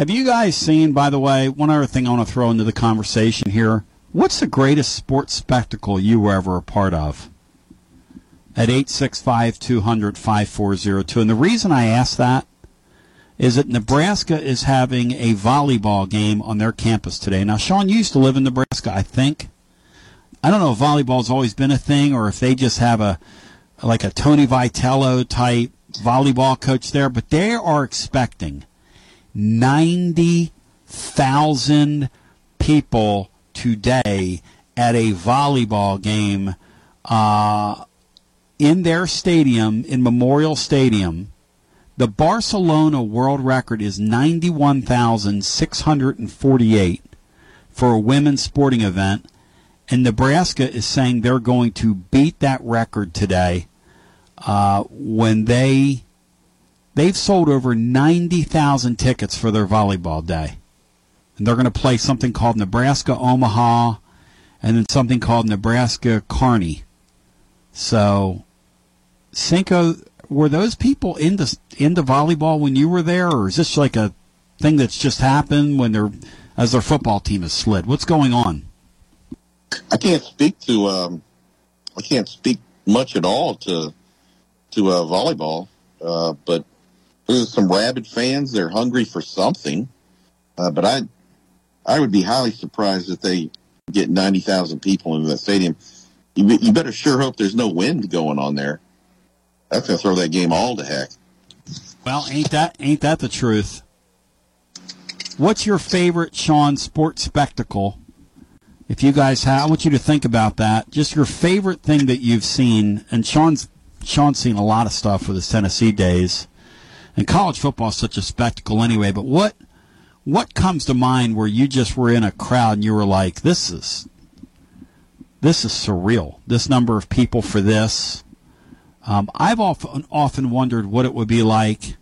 Have you guys seen, by the way, one other thing I want to throw into the conversation here? What's the greatest sports spectacle you were ever a part of? At 865 200 5402. And the reason I ask that is that Nebraska is having a volleyball game on their campus today. Now, Sean, used to live in Nebraska, I think. I don't know if volleyball's always been a thing or if they just have a like a Tony Vitello type volleyball coach there, but they are expecting 90,000 people today at a volleyball game uh, in their stadium, in Memorial Stadium. The Barcelona world record is 91,648 for a women's sporting event, and Nebraska is saying they're going to beat that record today uh, when they they've sold over 90,000 tickets for their volleyball day. And they're going to play something called Nebraska Omaha and then something called Nebraska Kearney. So, Cinco, were those people into into volleyball when you were there, or is this like a thing that's just happened when they're as their football team has slid? What's going on? I can't speak to um, I can't speak much at all to to uh, volleyball, uh, but there's some rabid fans. They're hungry for something, uh, but I I would be highly surprised if they get ninety thousand people into that stadium. You, you better sure hope there's no wind going on there. That's gonna throw that game all to heck. Well, ain't that ain't that the truth? What's your favorite Sean sports spectacle? If you guys have, I want you to think about that. Just your favorite thing that you've seen, and Sean's Sean's seen a lot of stuff with his Tennessee days, and college football is such a spectacle anyway. But what what comes to mind where you just were in a crowd and you were like, "This is this is surreal. This number of people for this." Um, I've often often wondered what it would be like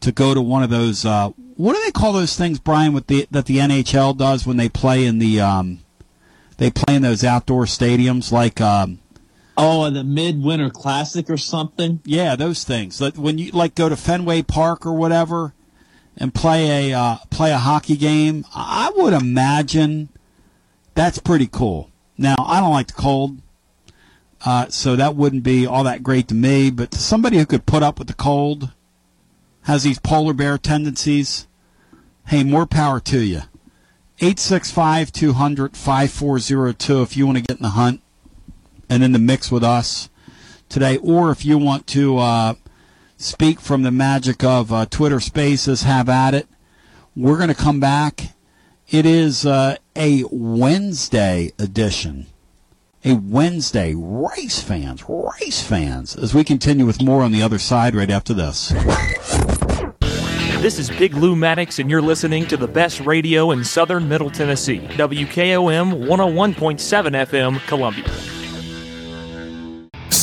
to go to one of those. Uh, what do they call those things, Brian? With the that the NHL does when they play in the um, they play in those outdoor stadiums, like um, oh, the Midwinter Classic or something. Yeah, those things. Like when you like go to Fenway Park or whatever and play a uh, play a hockey game. I would imagine that's pretty cool. Now, I don't like the cold. Uh, so that wouldn't be all that great to me, but to somebody who could put up with the cold, has these polar bear tendencies, hey, more power to you. 865 200 5402 if you want to get in the hunt and in the mix with us today, or if you want to uh, speak from the magic of uh, Twitter Spaces, have at it. We're going to come back. It is uh, a Wednesday edition. A Wednesday. race fans, race fans, as we continue with more on the other side right after this. This is Big Lou Maddox, and you're listening to the best radio in southern Middle Tennessee. WKOM 101.7 FM, Columbia.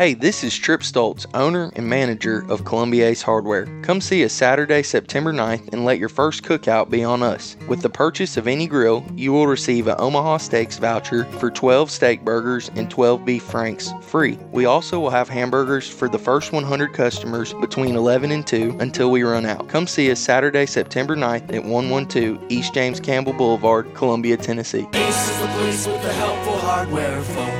Hey, this is Trip Stoltz, owner and manager of Columbia Ace Hardware. Come see us Saturday, September 9th and let your first cookout be on us. With the purchase of any grill, you will receive an Omaha Steaks voucher for 12 steak burgers and 12 beef franks free. We also will have hamburgers for the first 100 customers between 11 and 2 until we run out. Come see us Saturday, September 9th at 112 East James Campbell Boulevard, Columbia, Tennessee. Ace is the place with the helpful hardware, folks.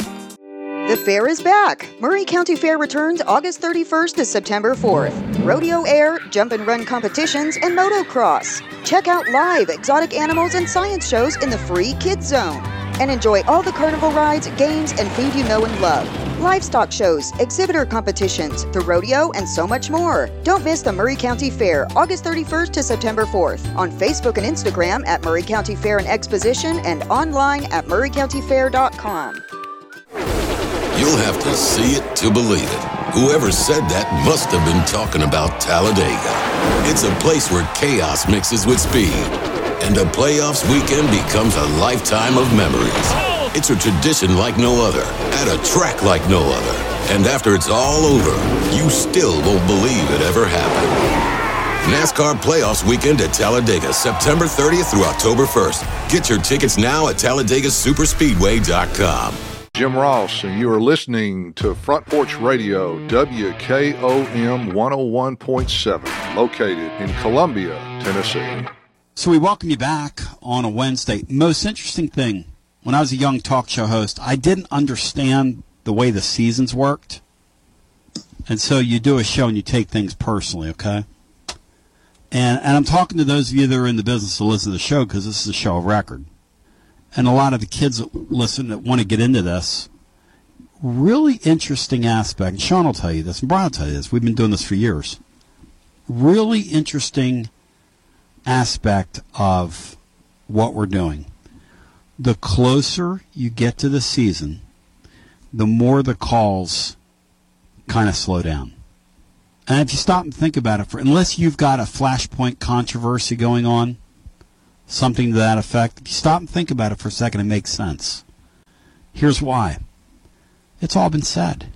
The fair is back. Maury County Fair returns August 31st to September 4th. Rodeo air, jump and run competitions, and motocross. Check out live exotic animals and science shows in the free Kids Zone. And enjoy all the carnival rides, games, and food you know and love. Livestock shows, exhibitor competitions, the rodeo, and so much more. Don't miss the Maury County Fair, August 31st to September 4th, on Facebook and Instagram at Maury County Fair and Exposition and online at maurycountyfair.com. You'll have to see it to believe it. Whoever said that must have been talking about Talladega. It's a place where chaos mixes with speed, and a playoffs weekend becomes a lifetime of memories. It's a tradition like no other, at a track like no other. And after it's all over, you still won't believe it ever happened. NASCAR Playoffs Weekend at Talladega, September 30th through October 1st. Get your tickets now at TalladegaSuperspeedway.com. Jim Ross, and you are listening to Front Porch Radio, WKOM 101.7, located in Columbia, Tennessee. So we welcome you back on a Wednesday. Most interesting thing, when I was a young talk show host, I didn't understand the way the seasons worked. And so you do a show and you take things personally, okay? And, and I'm talking to those of you that are in the business to listen to the show because this is a show of record and a lot of the kids that listen that want to get into this. Really interesting aspect. And Sean will tell you this, and Brian will tell you this. We've been doing this for years. Really interesting aspect of what we're doing. The closer you get to the season, the more the calls kind of slow down. And if you stop and think about it, for unless you've got a flashpoint controversy going on, something to that effect. Stop and think about it for a second, it makes sense. Here's why. It's all been said.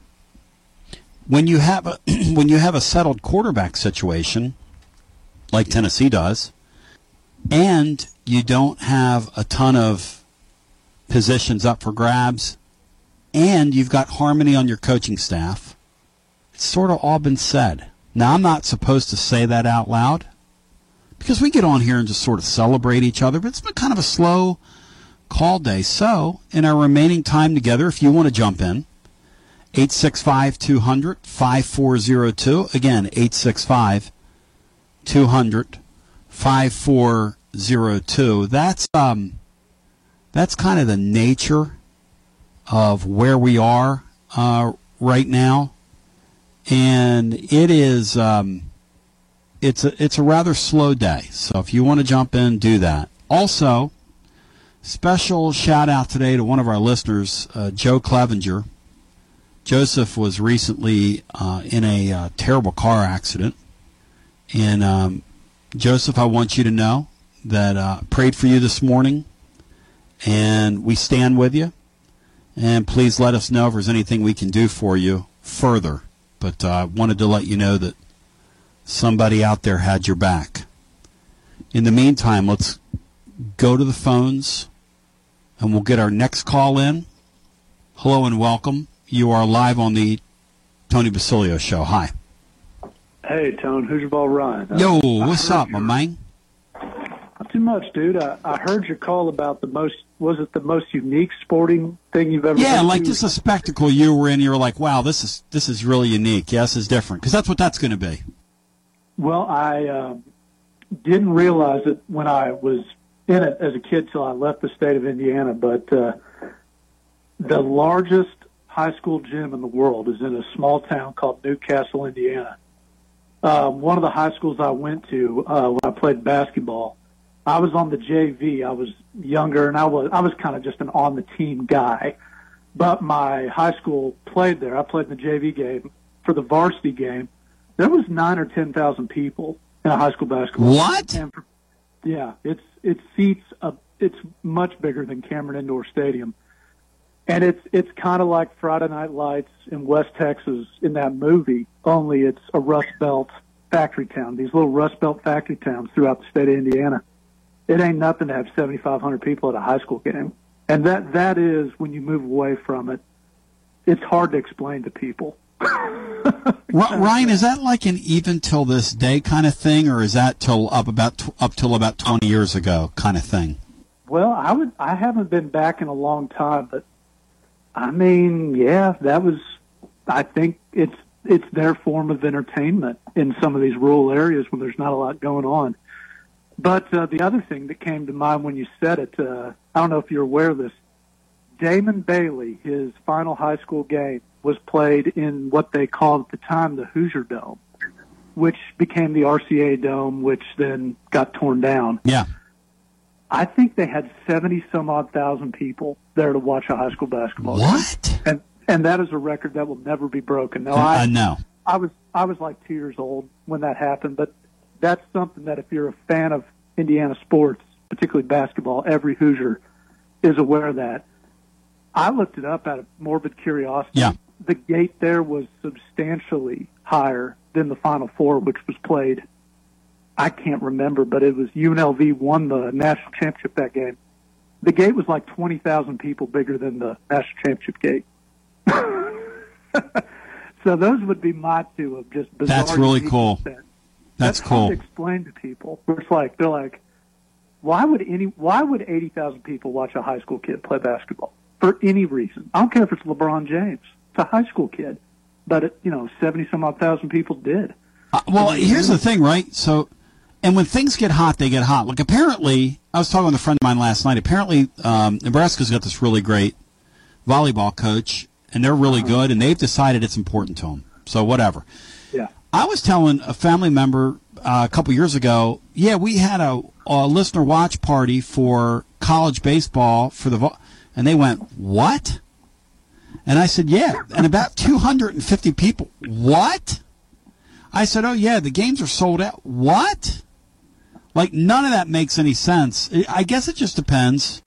when you have a when you have a settled quarterback situation like Tennessee does, and you don't have a ton of positions up for grabs, and you've got harmony on your coaching staff, it's sort of all been said. Now, I'm not supposed to say that out loud because we get on here and just sort of celebrate each other, but it's been kind of a slow call day. So, in our remaining time together, if you want to jump in, 865 200 5402. Again, 865 200 5402. That's, um, that's kind of the nature of where we are uh, right now. And it is. Um, it's a it's a rather slow day. So if you want to jump in, do that. Also, special shout out today to one of our listeners, uh, Joe Clevenger. Joseph was recently uh, in a uh, terrible car accident, and um, Joseph, I want you to know that uh, prayed for you this morning, and we stand with you. And please let us know if there's anything we can do for you further. But I uh, wanted to let you know that somebody out there had your back. In the meantime, let's go to the phones and we'll get our next call in. Hello and welcome. You are live on the Tony Basilio show. Hi. Hey, Tone. Who's your ball Ryan? Yo, what's up, my man? Not too much, dude. I, I heard your call about the most, was it the most unique sporting thing you've ever Yeah, like to? just a spectacle you were in. You were like, wow, this is this is really unique. Yes, is different because that's what that's going to be. Well, I um, didn't realize it when I was in it as a kid till I left the state of Indiana. But uh, the largest high school gym in the world is in a small town called Newcastle, Indiana. Um, one of the high schools I went to uh, when I played basketball, I was on the JV. I was younger, and I was I was kind of just an on the team guy. But my high school played there. I played in the JV game for the varsity game there was nine or ten thousand people in a high school basketball. Game. What? For, yeah, it's it seats a, it's much bigger than Cameron Indoor Stadium, and it's it's kind of like Friday Night Lights in West Texas in that movie. Only it's a Rust Belt factory town. These little Rust Belt factory towns throughout the state of Indiana. It ain't nothing to have seventy five hundred people at a high school game, and that that is when you move away from it. It's hard to explain to people. Ry- Ryan, is that like an even till this day kind of thing, or is that till up about tw- up till about twenty years ago kind of thing? Well, I would. I haven't been back in a long time, but I mean, yeah, that was. I think it's it's their form of entertainment in some of these rural areas when there's not a lot going on. But uh, the other thing that came to mind when you said it, uh, I don't know if you're aware of this. Damon Bailey, his final high school game was played in what they called at the time the Hoosier Dome, which became the RCA Dome, which then got torn down. Yeah. I think they had seventy some odd thousand people there to watch a high school basketball. game. What? And and that is a record that will never be broken. Now uh, I, uh, I I know. I was I was like two years old when that happened, but that's something that if you're a fan of Indiana sports, particularly basketball, every Hoosier is aware of that. I looked it up out of morbid curiosity. Yeah. The gate there was substantially higher than the Final Four, which was played. I can't remember, but it was UNLV won the national championship that game. The gate was like twenty thousand people bigger than the national championship gate. so those would be my two of just bizarre. That's really cool. That's hard cool. to explain to people. It's like they're like, why would any? Why would eighty thousand people watch a high school kid play basketball for any reason? I don't care if it's LeBron James. A high school kid, but it, you know, seventy some odd thousand people did. Uh, well, here's the thing, right? So, and when things get hot, they get hot. Like apparently, I was talking with a friend of mine last night. Apparently, um, Nebraska's got this really great volleyball coach, and they're really Uh-huh. good, and they've decided it's important to them. So whatever. Yeah. I was telling a family member uh, a couple years ago, yeah, we had a, a listener watch party for college baseball for the, vo-, and they went, what? And I said, yeah, and about 250 people. What? I said, oh yeah, the games are sold out. What? Like none of that makes any sense. I- guess it just depends.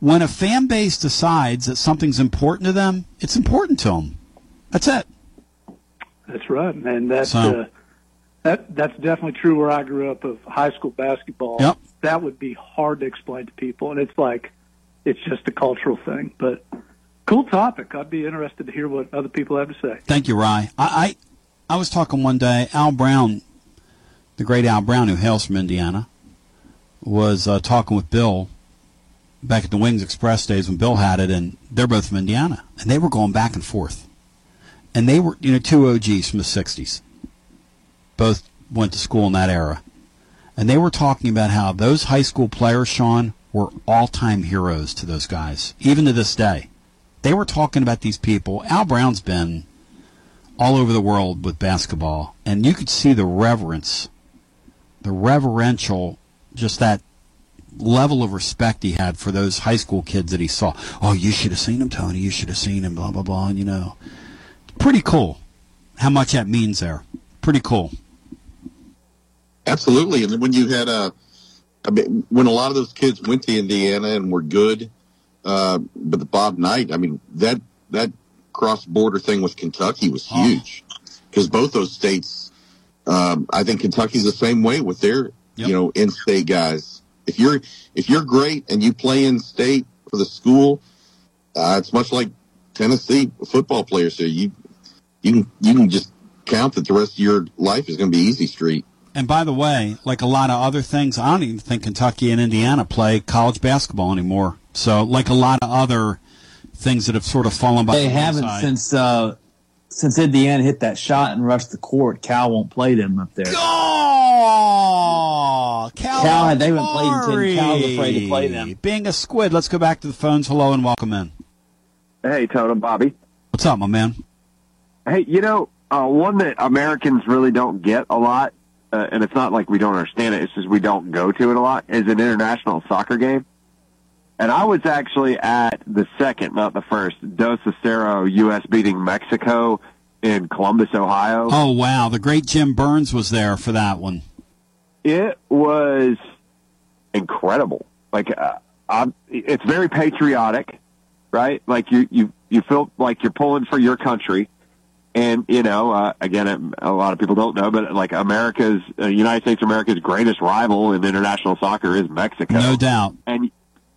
When a fan base decides that something's important to them, it's important to them. That's it. That's right, and that's So- uh, that that's definitely true where I grew up of high school basketball. Yep. That would be hard to explain to people, and it's like it's just a cultural thing. But cool topic. I'd be interested to hear what other people have to say. Thank you, Rye. I, I I was talking one day. Al Brown, the great Al Brown, who hails from Indiana, was uh, talking with Bill back at the Wings Express days when Bill had it, and they're both from Indiana, and they were going back and forth, and they were you know two OGs from the '60s, both went to school in that era, and they were talking about how those high school players, Sean, were all-time heroes to those guys, even to this day. They were talking about these people. Al Brown's been all over the world with basketball, and you could see the reverence, the reverential, just that level of respect he had for those high school kids that he saw. Oh, you should have seen him, Tony. You should have seen him. Blah blah blah. And, you know, pretty cool. How much that means there. Pretty cool. Absolutely, and when you had a, I mean, when a lot of those kids went to Indiana and were good, uh, but the Bob Knight, I mean that that cross border thing with Kentucky was huge because both those states, um, I think Kentucky's the same way with their you know in state guys. If you're if you're great and you play in state for the school, uh, it's much like Tennessee football players. So you you can you can just count that the rest of your life is going to be easy street. And by the way, like a lot of other things, I don't even think Kentucky and Indiana play college basketball anymore. So, like a lot of other things that have sort of fallen by the other. They the haven't wayside. since uh, since Indiana hit that shot and rushed the court. Cal won't play them up there. Oh, Cal, Cal, they haven't played until Cal's afraid to play them. Being a squid, let's go back to the phones. Hello and welcome in. Hey, Toto, Bobby. What's up, my man? Hey, you know, uh, one that Americans really don't get a lot, uh, and it's not like we don't understand it, it's just we don't go to it a lot, is an international soccer game. And I was actually at the second, not the first, Dos a Cero U.S. beating Mexico in Columbus, Ohio. Oh wow, the great Jim Burns was there for that one. It was incredible. Like, uh, I'm, it's very patriotic, right? Like you, you, you feel like you're pulling for your country. And, you know, uh, again, it, a lot of people don't know, but like America's, uh, United States of America's greatest rival in international soccer is Mexico. No doubt. And,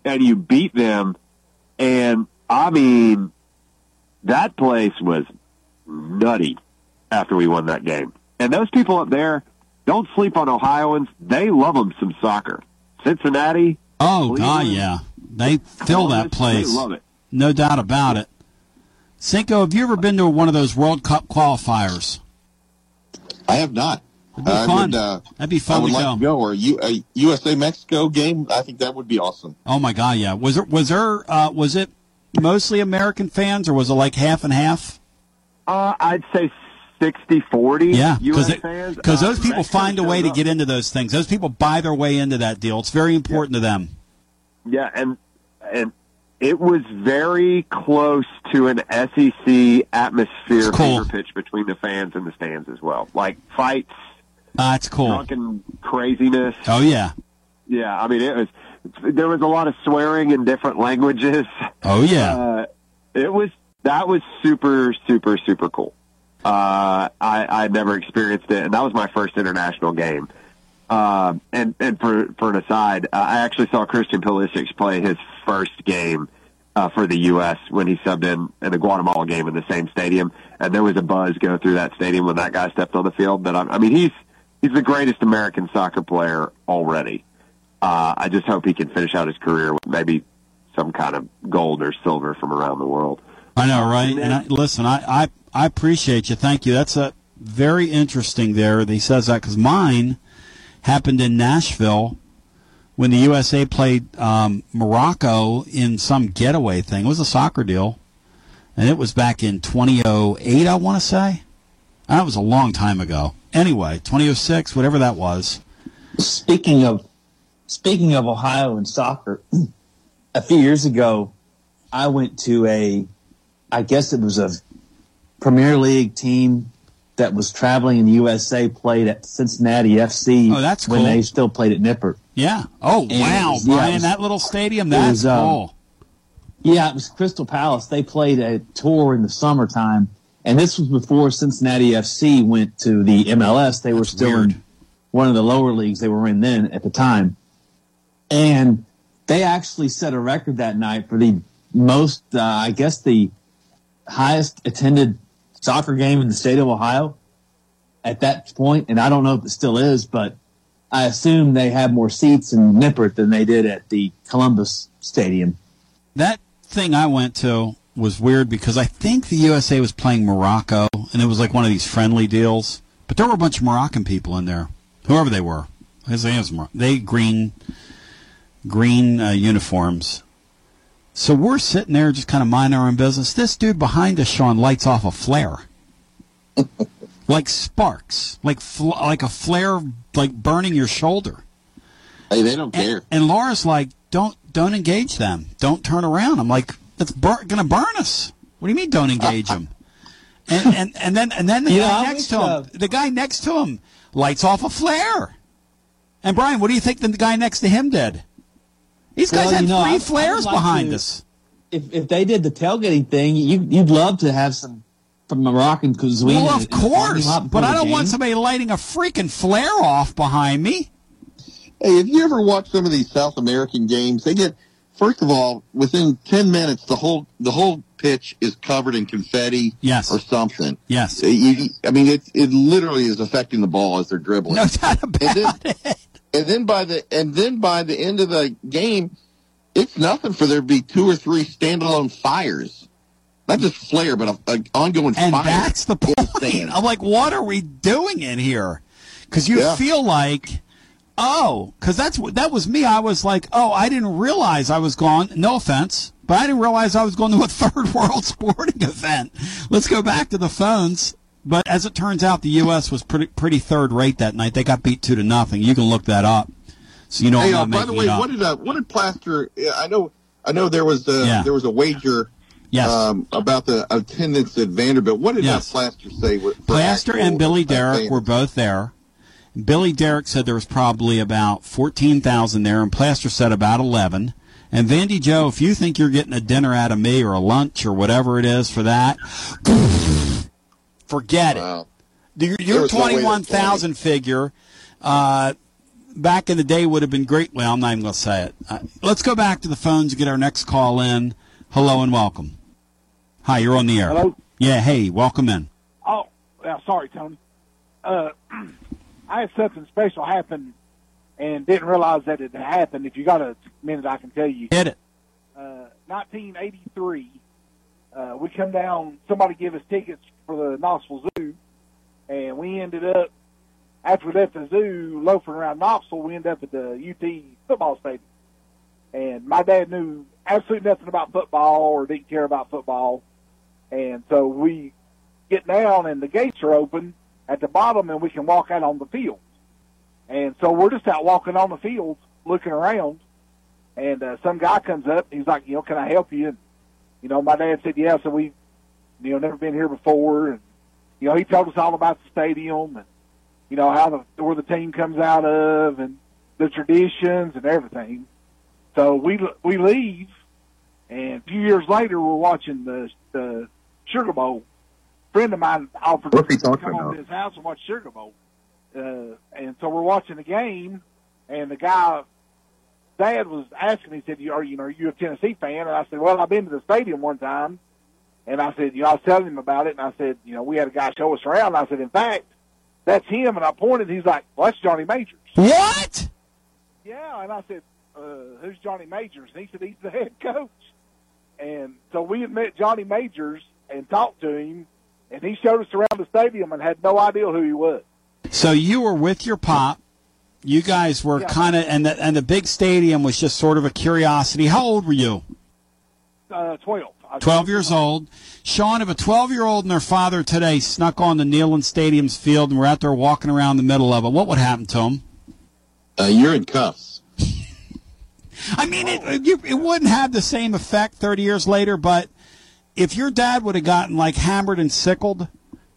and you beat them. And I mean, that place was nutty after we won that game. And those people up there, don't sleep on Ohioans. They love them some soccer. Cincinnati. Oh God, yeah, they fill that place. They love it. No doubt about it. Cinco, have you ever been to one of those World Cup qualifiers? I have not. It'd be I fun. Would, uh, That'd be fun I would to like go. to go. Or U- a USA Mexico game. I think that would be awesome. Oh my God, yeah. Was there was there uh, was it mostly American fans or was it like half and half? Uh, I'd say 60-40 Yeah, U.S. because fans. because Uh, those people Mexico find a way to up. get into those things. Those people buy their way into that deal. It's very important to them. Yeah, and and it was very close to an SEC atmosphere cool. pitch between the fans and the stands as well. Like fights, That's cool. drunken craziness. Oh yeah. Yeah, I mean it was. There was a lot of swearing in different languages. Oh yeah. Uh, it was that was super super super cool. Uh, I I never experienced it, and that was my first international game. Uh, and and for for an aside, uh, I actually saw Christian Pulisic play his first game uh, for the U.S. when he subbed in in a Guatemala game in the same stadium, and there was a buzz go through that stadium when that guy stepped on the field. That I, I mean, he's he's the greatest American soccer player already. Uh, I just hope he can finish out his career with maybe some kind of gold or silver from around the world. I know, right? And I, listen, I, I I appreciate you. Thank you. That's a very interesting there. that He says that because mine happened in Nashville when the USA played um, Morocco in some getaway thing. It was a soccer deal, and it was back in 2008. I want to say that was a long time ago. Anyway, 2006, whatever that was. Speaking of speaking of Ohio and soccer, a few years ago, I went to a, I guess it was a Premier League team that was traveling in the USA played at Cincinnati FC. Oh, that's when cool. they still played at Nippert. Yeah. Oh And wow, was- yeah, it was- that little stadium. That's was, um, cool. Yeah, it was Crystal Palace. They played a tour in the summertime, And this was before Cincinnati FC went to the MLS. They were still in one of the lower leagues they were in then at the time. And they actually set a record that night for the most, uh, I guess, the highest attended soccer game in the state of Ohio at that point. And I don't know if it still is, but I assume they have more seats in Nippert than they did at the Columbus Stadium. That thing I went to was weird because I think the USA was playing Morocco, and it was like one of these friendly deals. But there were a bunch of Moroccan people in there, whoever they were. His name's Mor- They green, green uh, uniforms. So we're sitting there just kind of minding our own business. This dude behind us, Sean, lights off a flare, like sparks, like fl- like a flare, like burning your shoulder. Hey, they don't care. And Laura's like, "Don't don't engage them. Don't turn around." I'm like, "That's bur- going to burn us." What do you mean, don't engage them? and, and and then and then the You guy know, next to him, uh, the guy next to him, lights off a flare. And Brian, what do you think the guy next to him did? These guys Well, had you know, three I- I flares like behind to- us. If if they did the tailgating thing, you you'd love to have some from Moroccan cuisine. Well, of in the parking course, but I don't want somebody lighting a freaking flare off behind me. Hey, have you ever watched some of these South American games? They get first of all, within ten minutes, the whole the whole pitch is covered in confetti, yes, or something. Yes, You- you- I mean, it it literally is affecting the ball as they're dribbling. No doubt about and then, it. And then by the and then by the end of the game, it's nothing for there to be two or three standalone fires, not just flare, but a, a ongoing And fire. that's the point. I'm like, what are we doing in here? Because you Yeah. feel like, oh, because that's that was me. I was like, oh, I didn't realize I was gone. No offense, but I didn't realize I was going to a third world sporting event. Let's go back to the phones. But as it turns out, the U.S. was pretty pretty third rate that night. They got beat two to nothing. You can look that up. So you know hey, uh, by the way, what did uh, what did Plaster? I know, I know there was uh, Yeah. there was a wager. Yes. Um, about the attendance at Vanderbilt. What did Yes. uh, Plaster say? Plaster and Billy Derrick were both there. Billy Derrick said there was probably about 14,000 there, and Plaster said about 11. And Vandy Joe, if you think you're getting a dinner out of me or a lunch or whatever it is for that, forget it. Your, There your was no 21,000 figure uh, back in the day would have been great. Well, I'm not even going to say it. Uh, let's go back to the phones and get our next call in. Hello and welcome. Hi, you're on the air. Hello? Yeah, hey, welcome in. Oh, yeah, sorry, Tony. I had something special happen and didn't realize that it had happened. If you got a minute, I can tell you. Hit it. Uh, 1983, uh, we come down, somebody gave us tickets for the Knoxville Zoo, and we ended up, after we left the zoo, loafing around Knoxville, we ended up at the UT football stadium. And my dad knew absolutely nothing about football or didn't care about football. And so we get down and the gates are open at the bottom and we can walk out on the field. And so we're just out walking on the field looking around and uh, some guy comes up. He's like, you know, can I help you? And, you know, my dad said, yeah. So we, you know, never been here before. And, you know, he told us all about the stadium and, you know, how the, where the team comes out of and the traditions and everything. So we, we leave and a few years later we're watching the, the Sugar Bowl. A friend of mine offered What's he to come over to his house and watch Sugar Bowl. Uh, and so we're watching the game and the guy dad was asking he said, are, you know, are you a Tennessee fan? And I said, well, I've been to the stadium one time. And I said, you know, I was telling him about it. And I said, you know, we had a guy show us around. And I said, in fact, that's him. And I pointed. He's like, well, that's Johnny Majors. What? Yeah. And I said, uh, who's Johnny Majors? And he said, he's the head coach. And so we had met Johnny Majors and talked to him. And he showed us around the stadium and had no idea who he was. So you were with your pop. You guys were kind of, and the and the big stadium was just sort of a curiosity. How old were you? Uh, 12. Twelve years old. Sean, if a twelve-year-old and their father today snuck on the Neyland Stadium's field and were out there walking around the middle of it, what would happen to them? Uh, you're in cuffs. I mean, it, you, it wouldn't have the same effect 30 years later, but if your dad would have gotten like hammered and sickled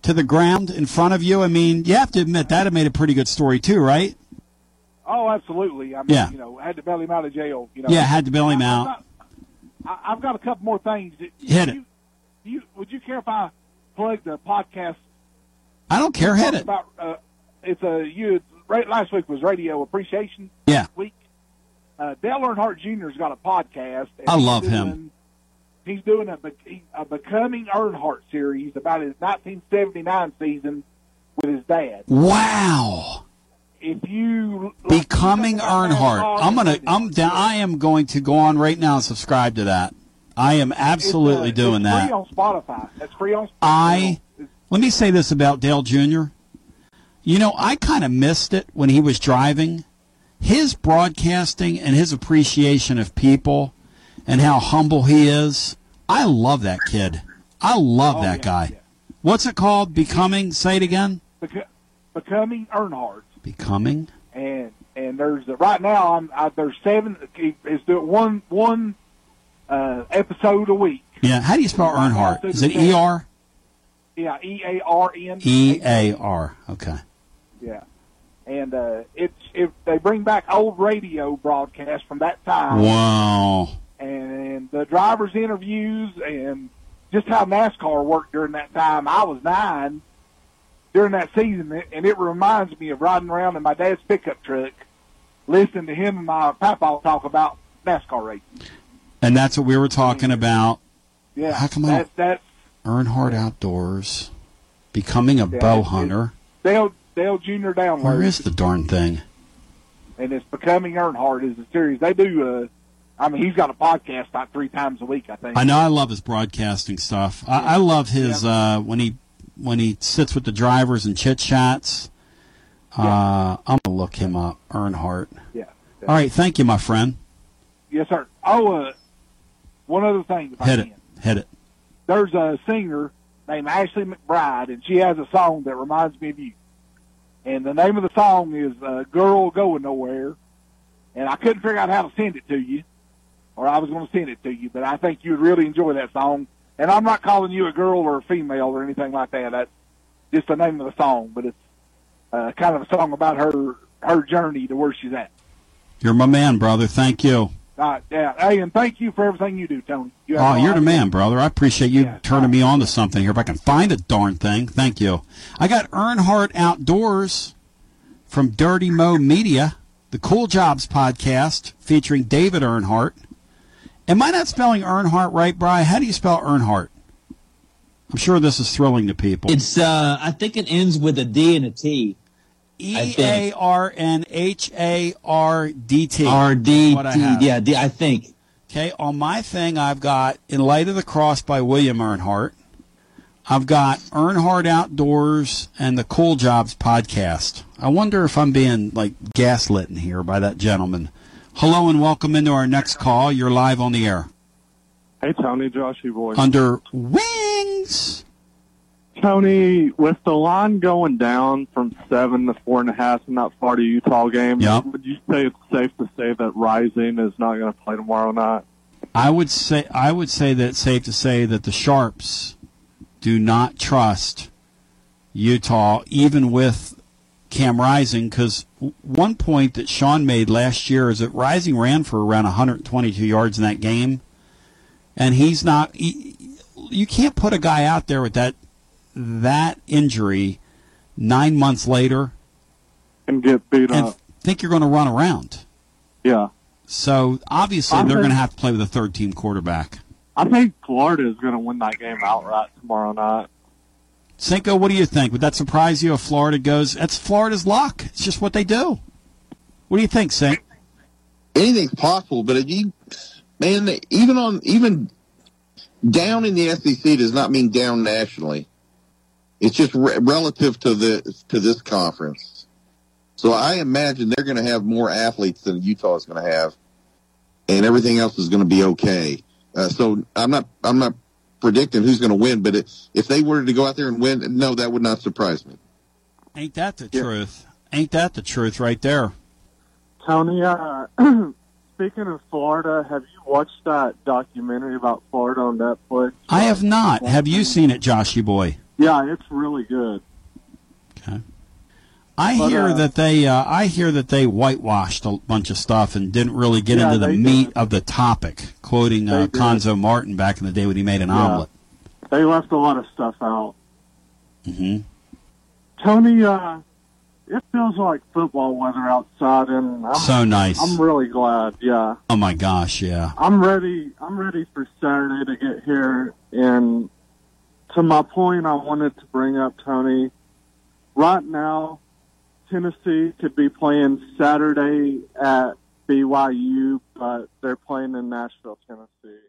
to the ground in front of you, I mean, you have to admit that have made a pretty good story too, right? Oh, absolutely. I mean, Yeah. you know, had to bail him out of jail. You know, Yeah, had to bail him I've out. got- I've got a couple more things. Hit it. You, you, would you care if I plug the podcast. I don't care. Hit it. About, uh, it's a you. Right, last week was Radio Appreciation Yeah. Week. Uh, Dale Earnhardt Jr.'s got a podcast. I love him. He's doing a, a Becoming Earnhardt series about his 1979 season with his dad. Wow. If you Becoming Earnhardt. I'm gonna. I'm down. I am going to go on right now and subscribe to that. I am absolutely it's, uh, doing it's that. Free on Spotify. That's free on. I let me say this about Dale Jr. You know, I kind of missed it when he was driving. His broadcasting and his appreciation of people and how humble he is. I love that kid. I love Oh, that guy. What's it called? Becoming? Say it again. Beco- Becoming Earnhardt. Becoming. and and there's right now I'm I, there's seven is doing one one uh, episode a week. Yeah. How do you spell Earnhardt? Is it E R? Yeah, E A R N. E A R. Okay. Yeah, and uh, it's if they bring back old radio broadcasts from that time. Wow. And the drivers' interviews and just how NASCAR worked during that time. I was nine during that season, and it reminds me of riding around in my dad's pickup truck, listening to him and my papa talk about NASCAR racing. And that's what we were talking about. Yeah, How come I that, that's Earnhardt Outdoors, becoming a bow hunter. Dale Dale Jr. download, Where is the darn thing? and it's becoming Earnhardt is the series. They do. Uh, I mean, he's got a podcast about three times a week. I think. I know I love his broadcasting stuff. I, I love his uh, when he when he sits with the drivers and chit chats. Uh, I'm gonna look him up, Earnhardt. Yeah. All right, thank you, my friend. Yes, sir. Oh, uh, one other thing. If I Hit can. it, hit it. There's a singer named Ashley McBryde, and she has a song that reminds me of you. And the name of the song is uh, "Girl Going Nowhere." And I couldn't figure out how to send it to you, or I was going to send it to you. But I think you would really enjoy that song. And I'm not calling you a girl or a female or anything like that. That's just the name of the song. But it's uh, kind of a song about her her journey to where she's at. You're my man, brother. Thank you. Uh, yeah. Hey, and thank you for everything you do, Tony. You oh, you're the man, brother. I appreciate you turning me on to something here. If I can find a darn thing, thank you. I got Earnhardt Outdoors from Dirty Mo Media, the Cool Jobs podcast featuring David Earnhardt. Am I not spelling Earnhardt right, Bry? How do you spell Earnhardt? I'm sure this is thrilling to people. It's uh, I think it ends with a D and a T. E A R N H A R D T. R D T. Yeah, D, I think. Okay, on my thing, I've got In Light of the Cross by William Earnhardt. I've got Earnhardt Outdoors and the Cool Jobs podcast. I wonder if I'm being like gaslit in here by that gentleman. Hello and welcome into our next call. You're live on the air. Hey, Tony, Joshy boy. Under wings. Tony, with the line going down from seven to four and a half in that Florida Utah game, Yep. would you say it's safe to say that Rising is not going to play tomorrow night? I would say I would say that it's safe to say that the Sharps do not trust Utah, even with Cam Rising, because one point that Sean made last year is that Rising ran for around 122 yards in that game, and he's not. He, you can't put a guy out there with that that injury nine months later and get beat and up. think you're going to run around. Yeah. So obviously I they're think- going to have to play with a third team quarterback. I think Florida is going to win that game outright tomorrow night. Cinco, what do you think? Would that surprise you if Florida goes? That's Florida's luck. It's just what they do. What do you think, Sink? anything's possible, but you, man, even on even down in the SEC does not mean down nationally. It's just re- relative to the to this conference. So I imagine they're going to have more athletes than Utah is going to have, and everything else is going to be okay. Uh, so I'm not I'm not predicting who's going to win, but if, if they were to go out there and win, no, that would not surprise me. Ain't that the truth? Ain't that the truth right there? Tony, uh, speaking of Florida, have you watched that documentary about Florida on Netflix? I have not. Have you seen it, Joshy boy? Yeah, it's really good. I But, hear uh, that they. Uh, I hear that they whitewashed a bunch of stuff and didn't really get Yeah, into the meat of the topic. Quoting uh, Conzo Martin back in the day when he made an Yeah. omelet. They left a lot of stuff out. Mm-hmm. Tony, uh, it feels like football weather outside, and I'm, So nice. I'm really glad. Yeah, Oh my gosh, yeah. I'm ready. I'm ready for Saturday to get here. And to my point, I wanted to bring up Tony. Right now, Tennessee could be playing Saturday at BYU, but they're playing in Nashville, Tennessee.